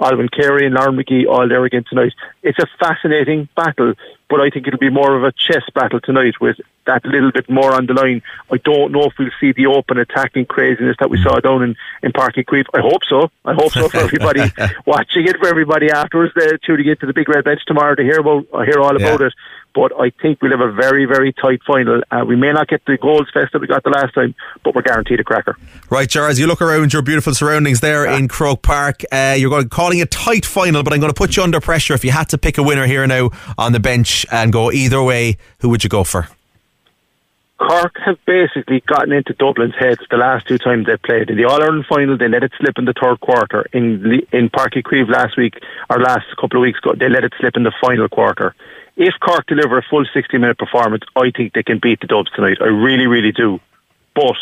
Alvin Carey and Lauren Magee all there again tonight. It's a fascinating battle, but I think it'll be more of a chess battle tonight with that little bit more on the line. I don't know if we'll see the open attacking craziness that we saw down in, in Uí Chaoimh. I hope so. I hope so for everybody watching it, for everybody afterwards, uh, tuning into the big red bench tomorrow to hear about, uh, hear all about Yeah. it but I think we'll have a very, very tight final. Uh, we may not get the goals fest that we got the last time, but we're guaranteed a cracker. Right, Charles, you look around your beautiful surroundings there in Croke Park. Uh, you're going, calling a tight final, but I'm going to put you under pressure. If you had to pick a winner here now on the bench and go either way, who would you go for? Cork have basically gotten into Dublin's heads the last two times they played. In the All Ireland final, they let it slip in the third quarter. In in Uí Chaoimh last week, or last couple of weeks ago, they let it slip in the final quarter. If Cork deliver a full 60 minute performance, I think they can beat the Dubs tonight. I really, really do. But,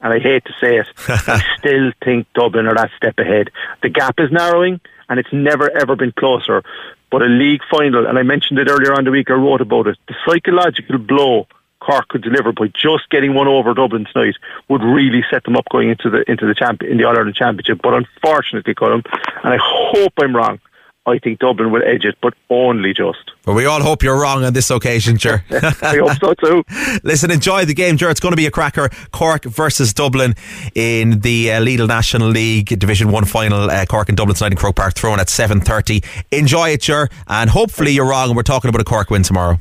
and I hate to say it, I still think Dublin are that step ahead. The gap is narrowing, and it's never ever been closer. But a league final, and I mentioned it earlier on the week, I wrote about it, the psychological blow Cork could deliver by just getting one over Dublin tonight would really set them up going into the into the champ in the All Ireland Championship. But unfortunately, Colm, and I hope I'm wrong, I think Dublin will edge it, but only just. Well, we all hope you're wrong on this occasion, Ger. I hope so too. Listen, enjoy the game, Ger. It's going to be a cracker. Cork versus Dublin in the uh, Lidl National League Division 1 final. Uh, Cork and Dublin tonight in Croke Park, thrown at 7.30. Enjoy it, Ger, and hopefully you're wrong and we're talking about a Cork win tomorrow.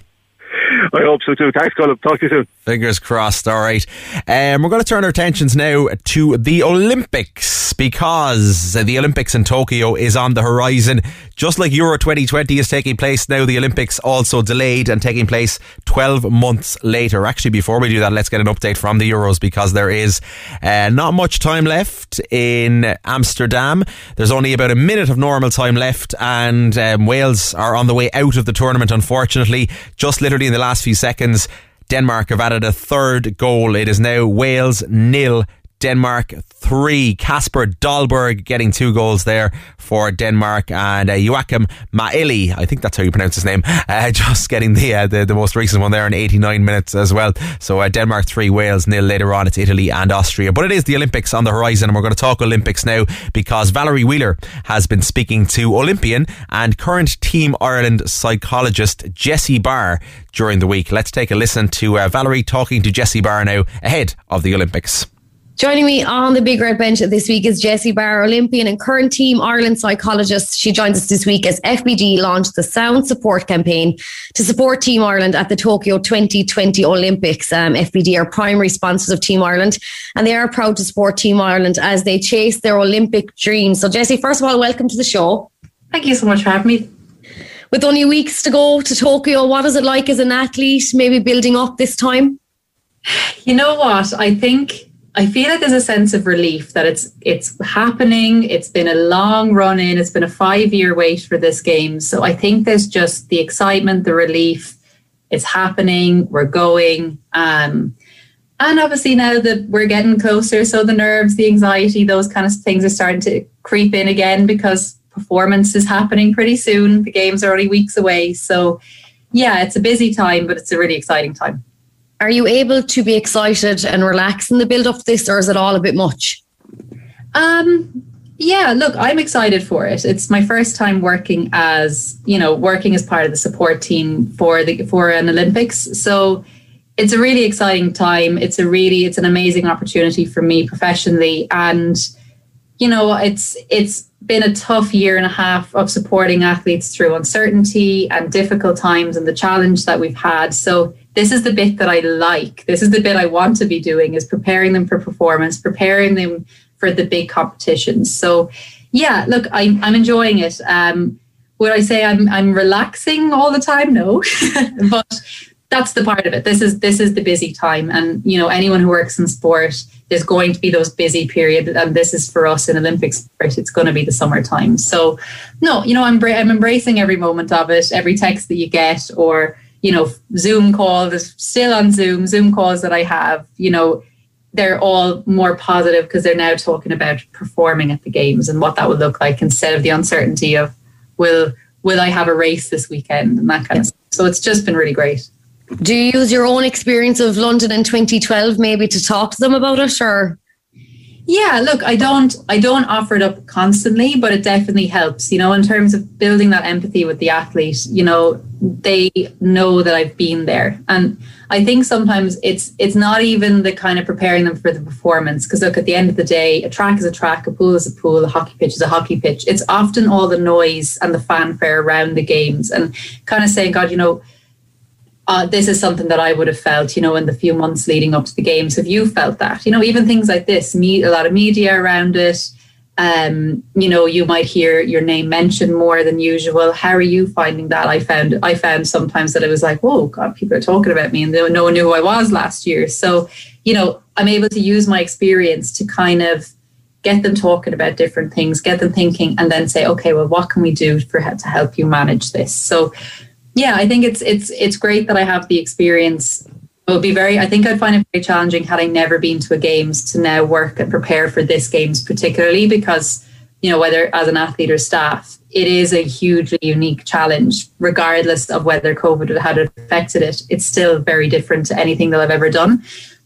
I hope so too. Thanks, Colm. Talk to you soon. Fingers crossed. All right. Um, we're going to turn our attentions now to the Olympics because the Olympics in Tokyo is on the horizon. Just like Euro 2020 is taking place now, the Olympics also delayed and taking place 12 months later. Actually, before we do that, let's get an update from the Euros because there is uh, not much time left in Amsterdam. There's only about a minute of normal time left, and um, Wales are on the way out of the tournament, unfortunately. Just literally in the last few seconds, Denmark have added a third goal. It is now Wales nil. Denmark three. Kasper Dolberg getting two goals there for Denmark, and uh, Joakim Mæhle, I think that's how you pronounce his name, uh, just getting the, uh, the, the most recent one there in 89 minutes as well. So uh, Denmark three, Wales nil. Later on, it's Italy and Austria. But it is the Olympics on the horizon, and we're going to talk Olympics now because Valerie Wheeler has been speaking to Olympian and current Team Ireland psychologist Jessie Barr during the week. Let's take a listen to uh, Valerie talking to Jessie Barr now ahead of the Olympics. Joining me on the Big Red Bench this week is Jessie Barr, Olympian and current Team Ireland psychologist. She joins us this week as FBD launched the Sound Support campaign to support Team Ireland at the Tokyo 2020 Olympics. Um, FBD are primary sponsors of Team Ireland and they are proud to support Team Ireland as they chase their Olympic dreams. So, Jessie, first of all, welcome to the show. Thank you so much for having me. With only weeks to go to Tokyo, what is it like as an athlete, maybe building up this time? You know what? I think I feel like there's a sense of relief that it's it's happening. It's been a long run in. It's been a five year wait for this game. So I think there's just the excitement, the relief. It's happening. We're going. Um, and obviously now that we're getting closer, so the nerves, the anxiety, those kind of things are starting to creep in again because performance is happening pretty soon. The games are only weeks away. So yeah, it's a busy time, but it's a really exciting time. Are you able to be excited and relax in the build up this, or is it all a bit much? Um, yeah, look, I'm excited for it. It's my first time working as, you know, working as part of the support team for the for an Olympics. So it's a really exciting time. It's a really it's an amazing opportunity for me professionally and you know, it's it's been a tough year and a half of supporting athletes through uncertainty and difficult times and the challenge that we've had. So this is the bit that I like. This is the bit I want to be doing is preparing them for performance, preparing them for the big competitions. So yeah, look, I'm I'm enjoying it. Um, would I say I'm I'm relaxing all the time? No, but that's the part of it. This is this is the busy time, and you know anyone who works in sport, there's going to be those busy period, and this is for us in Olympic sport. It's going to be the summertime. So, no, you know I'm I'm embracing every moment of it, every text that you get, or you know Zoom call. There's still on Zoom Zoom calls that I have. You know, they're all more positive because they're now talking about performing at the games and what that would look like instead of the uncertainty of will will I have a race this weekend and that kind yeah. of stuff. So it's just been really great. Do you use your own experience of London in 2012 maybe to talk to them about it or? Yeah, look, I don't I don't offer it up constantly, but it definitely helps, you know, in terms of building that empathy with the athlete, you know, they know that I've been there. And I think sometimes it's it's not even the kind of preparing them for the performance because look at the end of the day, a track is a track, a pool is a pool, a hockey pitch is a hockey pitch. It's often all the noise and the fanfare around the games and kind of saying, God, you know, uh, this is something that I would have felt, you know, in the few months leading up to the games. Have you felt that? You know, even things like this, me, a lot of media around it. Um, you know, you might hear your name mentioned more than usual. How are you finding that? I found I found sometimes that it was like, oh God, people are talking about me, and no one knew who I was last year. So, you know, I'm able to use my experience to kind of get them talking about different things, get them thinking, and then say, okay, well, what can we do for to help you manage this? So, yeah, I think it's it's it's great that I have the experience. It would be very. I think I'd find it very challenging had I never been to a games to now work and prepare for this games, particularly because you know whether as an athlete or staff, it is a hugely unique challenge, regardless of whether COVID had affected it. It's still very different to anything that I've ever done.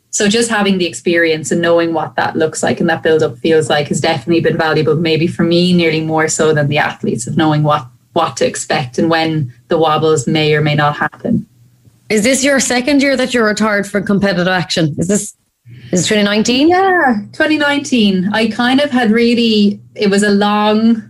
So just having the experience and knowing what that looks like and that build up feels like has definitely been valuable, maybe for me, nearly more so than the athletes of knowing what what to expect and when the wobbles may or may not happen. Is this your second year that you're retired from competitive action? Is this is 2019? Yeah, 2019. I kind of had really it was a long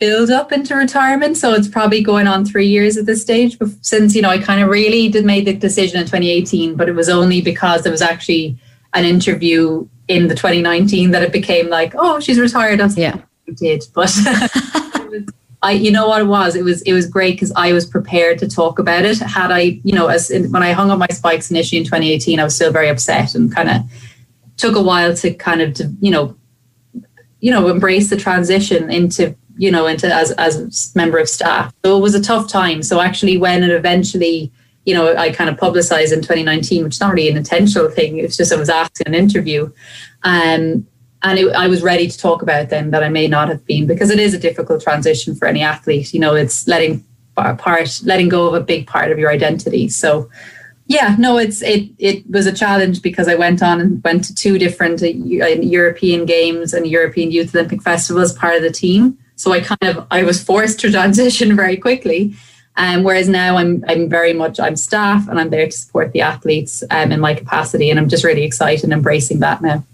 build up into retirement, so it's probably going on three years at this stage. Since you know, I kind of really did make the decision in 2018, but it was only because there was actually an interview in the 2019 that it became like, oh, she's retired. I yeah, did, but I, you know what it was? It was it was great because I was prepared to talk about it. Had I, you know, as in, when I hung up my spikes initially in 2018, I was still very upset and kind of took a while to kind of, to, you know, you know, embrace the transition into, you know, into as as member of staff. So it was a tough time. So actually, when it eventually you know, I kind of publicized in 2019, which is not really an intentional thing. It's just I was asked in an interview. Um, and it, I was ready to talk about them that I may not have been because it is a difficult transition for any athlete. You know, it's letting part, letting go of a big part of your identity. So, yeah, no, it's it it was a challenge because I went on and went to two different uh, European games and European Youth Olympic Festival as part of the team. So I kind of I was forced to transition very quickly. Um, whereas now I'm I'm very much I'm staff and I'm there to support the athletes um, in my capacity, and I'm just really excited and embracing that now.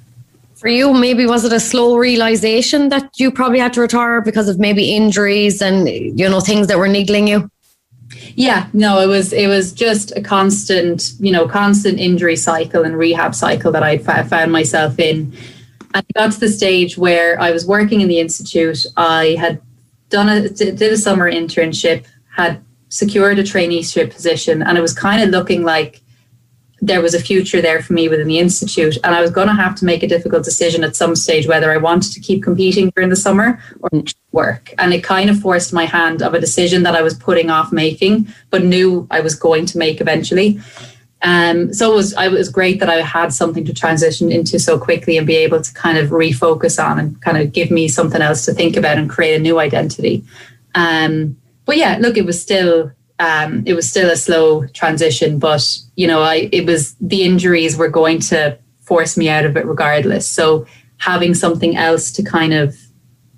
For you, maybe was it a slow realization that you probably had to retire because of maybe injuries and you know things that were niggling you? Yeah, no, it was it was just a constant, you know, constant injury cycle and rehab cycle that I found myself in. And got to the stage where I was working in the institute. I had done a did a summer internship, had secured a traineeship position, and it was kind of looking like there was a future there for me within the institute and i was going to have to make a difficult decision at some stage whether i wanted to keep competing during the summer or work. And it kind of forced my hand of a decision that i was putting off making but knew i was going to make eventually. Um, so it was it was great that I had something to transition into so quickly and be able to kind of refocus on and kind of give me something else to think about and create a new identity. Um, but yeah, look, it was still um, it was still a slow transition, but you know, I it was the injuries were going to force me out of it regardless. So having something else to kind of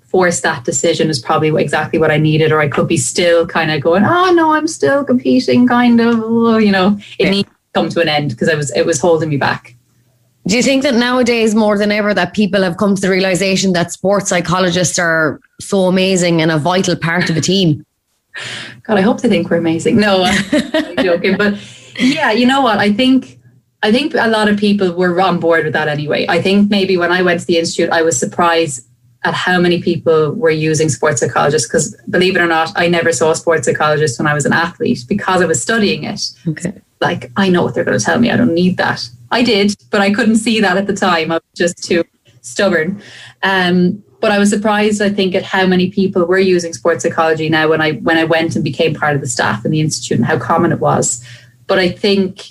force that decision is probably exactly what I needed, or I could be still kind of going, oh no, I'm still competing, kind of, oh, you know, it yeah. needs to come to an end because I was it was holding me back. Do you think that nowadays more than ever that people have come to the realization that sports psychologists are so amazing and a vital part of a team? God, I hope they think we're amazing. No, I'm joking. But yeah, you know what? I think I think a lot of people were on board with that anyway. I think maybe when I went to the institute, I was surprised at how many people were using sports psychologists because believe it or not, I never saw a sports psychologist when I was an athlete because I was studying it. Okay. Like I know what they're going to tell me. I don't need that. I did, but I couldn't see that at the time. I was just too stubborn. Um, but I was surprised, I think, at how many people were using sports psychology now when I when I went and became part of the staff in the institute and how common it was. But I think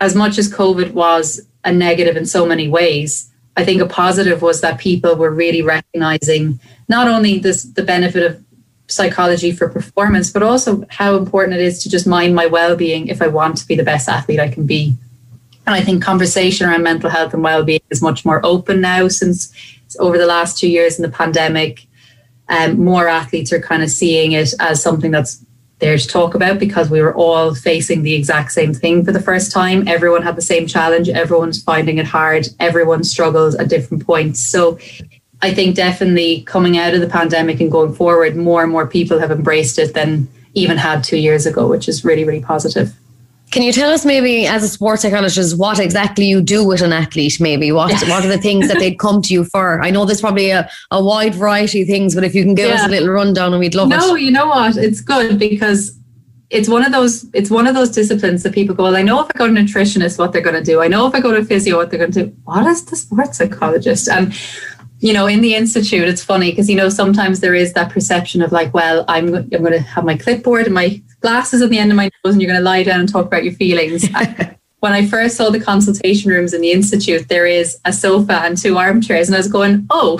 as much as COVID was a negative in so many ways, I think a positive was that people were really recognizing not only this the benefit of psychology for performance, but also how important it is to just mind my well-being if I want to be the best athlete I can be. And I think conversation around mental health and well-being is much more open now since over the last two years in the pandemic, um, more athletes are kind of seeing it as something that's there to talk about because we were all facing the exact same thing for the first time. Everyone had the same challenge. Everyone's finding it hard. Everyone struggles at different points. So I think definitely coming out of the pandemic and going forward, more and more people have embraced it than even had two years ago, which is really, really positive. Can you tell us maybe as a sports psychologist what exactly you do with an athlete maybe? What what are the things that they'd come to you for? I know there's probably a, a wide variety of things, but if you can give yeah. us a little rundown and we'd love no, it. No, you know what? It's good because it's one of those it's one of those disciplines that people go, Well, I know if I go to a nutritionist what they're gonna do. I know if I go to physio what they're gonna do. What is the sports psychologist? And you know, in the institute, it's funny because you know sometimes there is that perception of like, well, I'm I'm going to have my clipboard and my glasses on the end of my nose, and you're going to lie down and talk about your feelings. when I first saw the consultation rooms in the institute, there is a sofa and two armchairs, and I was going, oh,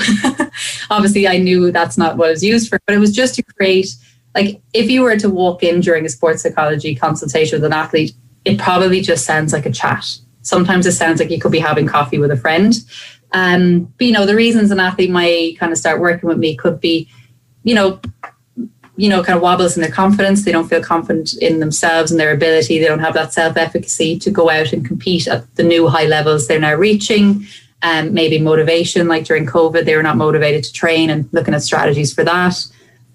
obviously I knew that's not what it was used for, but it was just to create like if you were to walk in during a sports psychology consultation with an athlete, it probably just sounds like a chat. Sometimes it sounds like you could be having coffee with a friend. Um, but you know, the reasons an athlete might kind of start working with me could be, you know, you know, kind of wobbles in their confidence. They don't feel confident in themselves and their ability. They don't have that self-efficacy to go out and compete at the new high levels they're now reaching. Um, maybe motivation, like during COVID, they were not motivated to train and looking at strategies for that.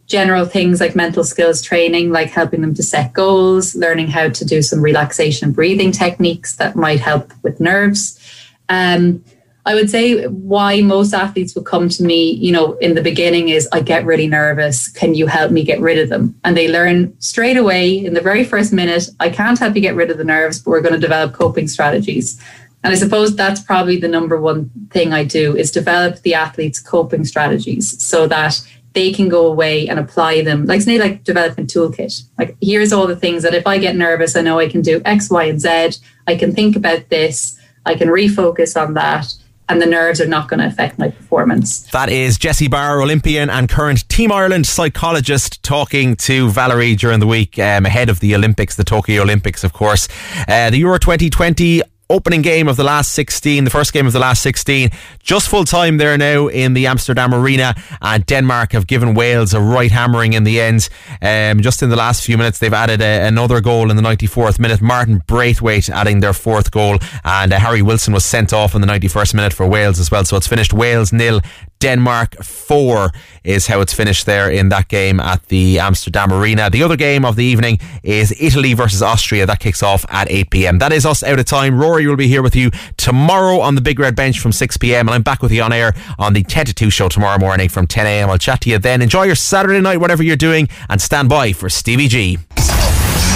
General things like mental skills training, like helping them to set goals, learning how to do some relaxation breathing techniques that might help with nerves. Um, I would say why most athletes would come to me, you know, in the beginning is I get really nervous. Can you help me get rid of them? And they learn straight away in the very first minute, I can't help you get rid of the nerves, but we're going to develop coping strategies. And I suppose that's probably the number one thing I do is develop the athletes' coping strategies so that they can go away and apply them. Like say like development toolkit. Like here's all the things that if I get nervous, I know I can do X, Y, and Z. I can think about this. I can refocus on that and the nerves are not going to affect my performance. That is Jessie Barr, Olympian and current Team Ireland psychologist, talking to Valerie during the week um, ahead of the Olympics, the Tokyo Olympics, of course. Uh, the Euro 2020 opening game of the last 16, the first game of the last 16. Just full time there now in the Amsterdam Arena. And Denmark have given Wales a right hammering in the end. Um, just in the last few minutes, they've added a, another goal in the 94th minute. Martin Braithwaite adding their fourth goal. And uh, Harry Wilson was sent off in the 91st minute for Wales as well. So it's finished Wales nil, Denmark 4 is how it's finished there in that game at the Amsterdam Arena. The other game of the evening is Italy versus Austria. That kicks off at 8 pm. That is us out of time. Rory will be here with you tomorrow on the Big Red Bench from 6 pm. And I'm back with you on air on the 10 to 2 show tomorrow morning from 10 am. I'll chat to you then. Enjoy your Saturday night, whatever you're doing, and stand by for Stevie G.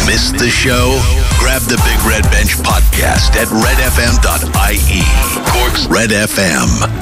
Missed the show? Grab the Big Red Bench podcast at redfm.ie. Cork's Red FM.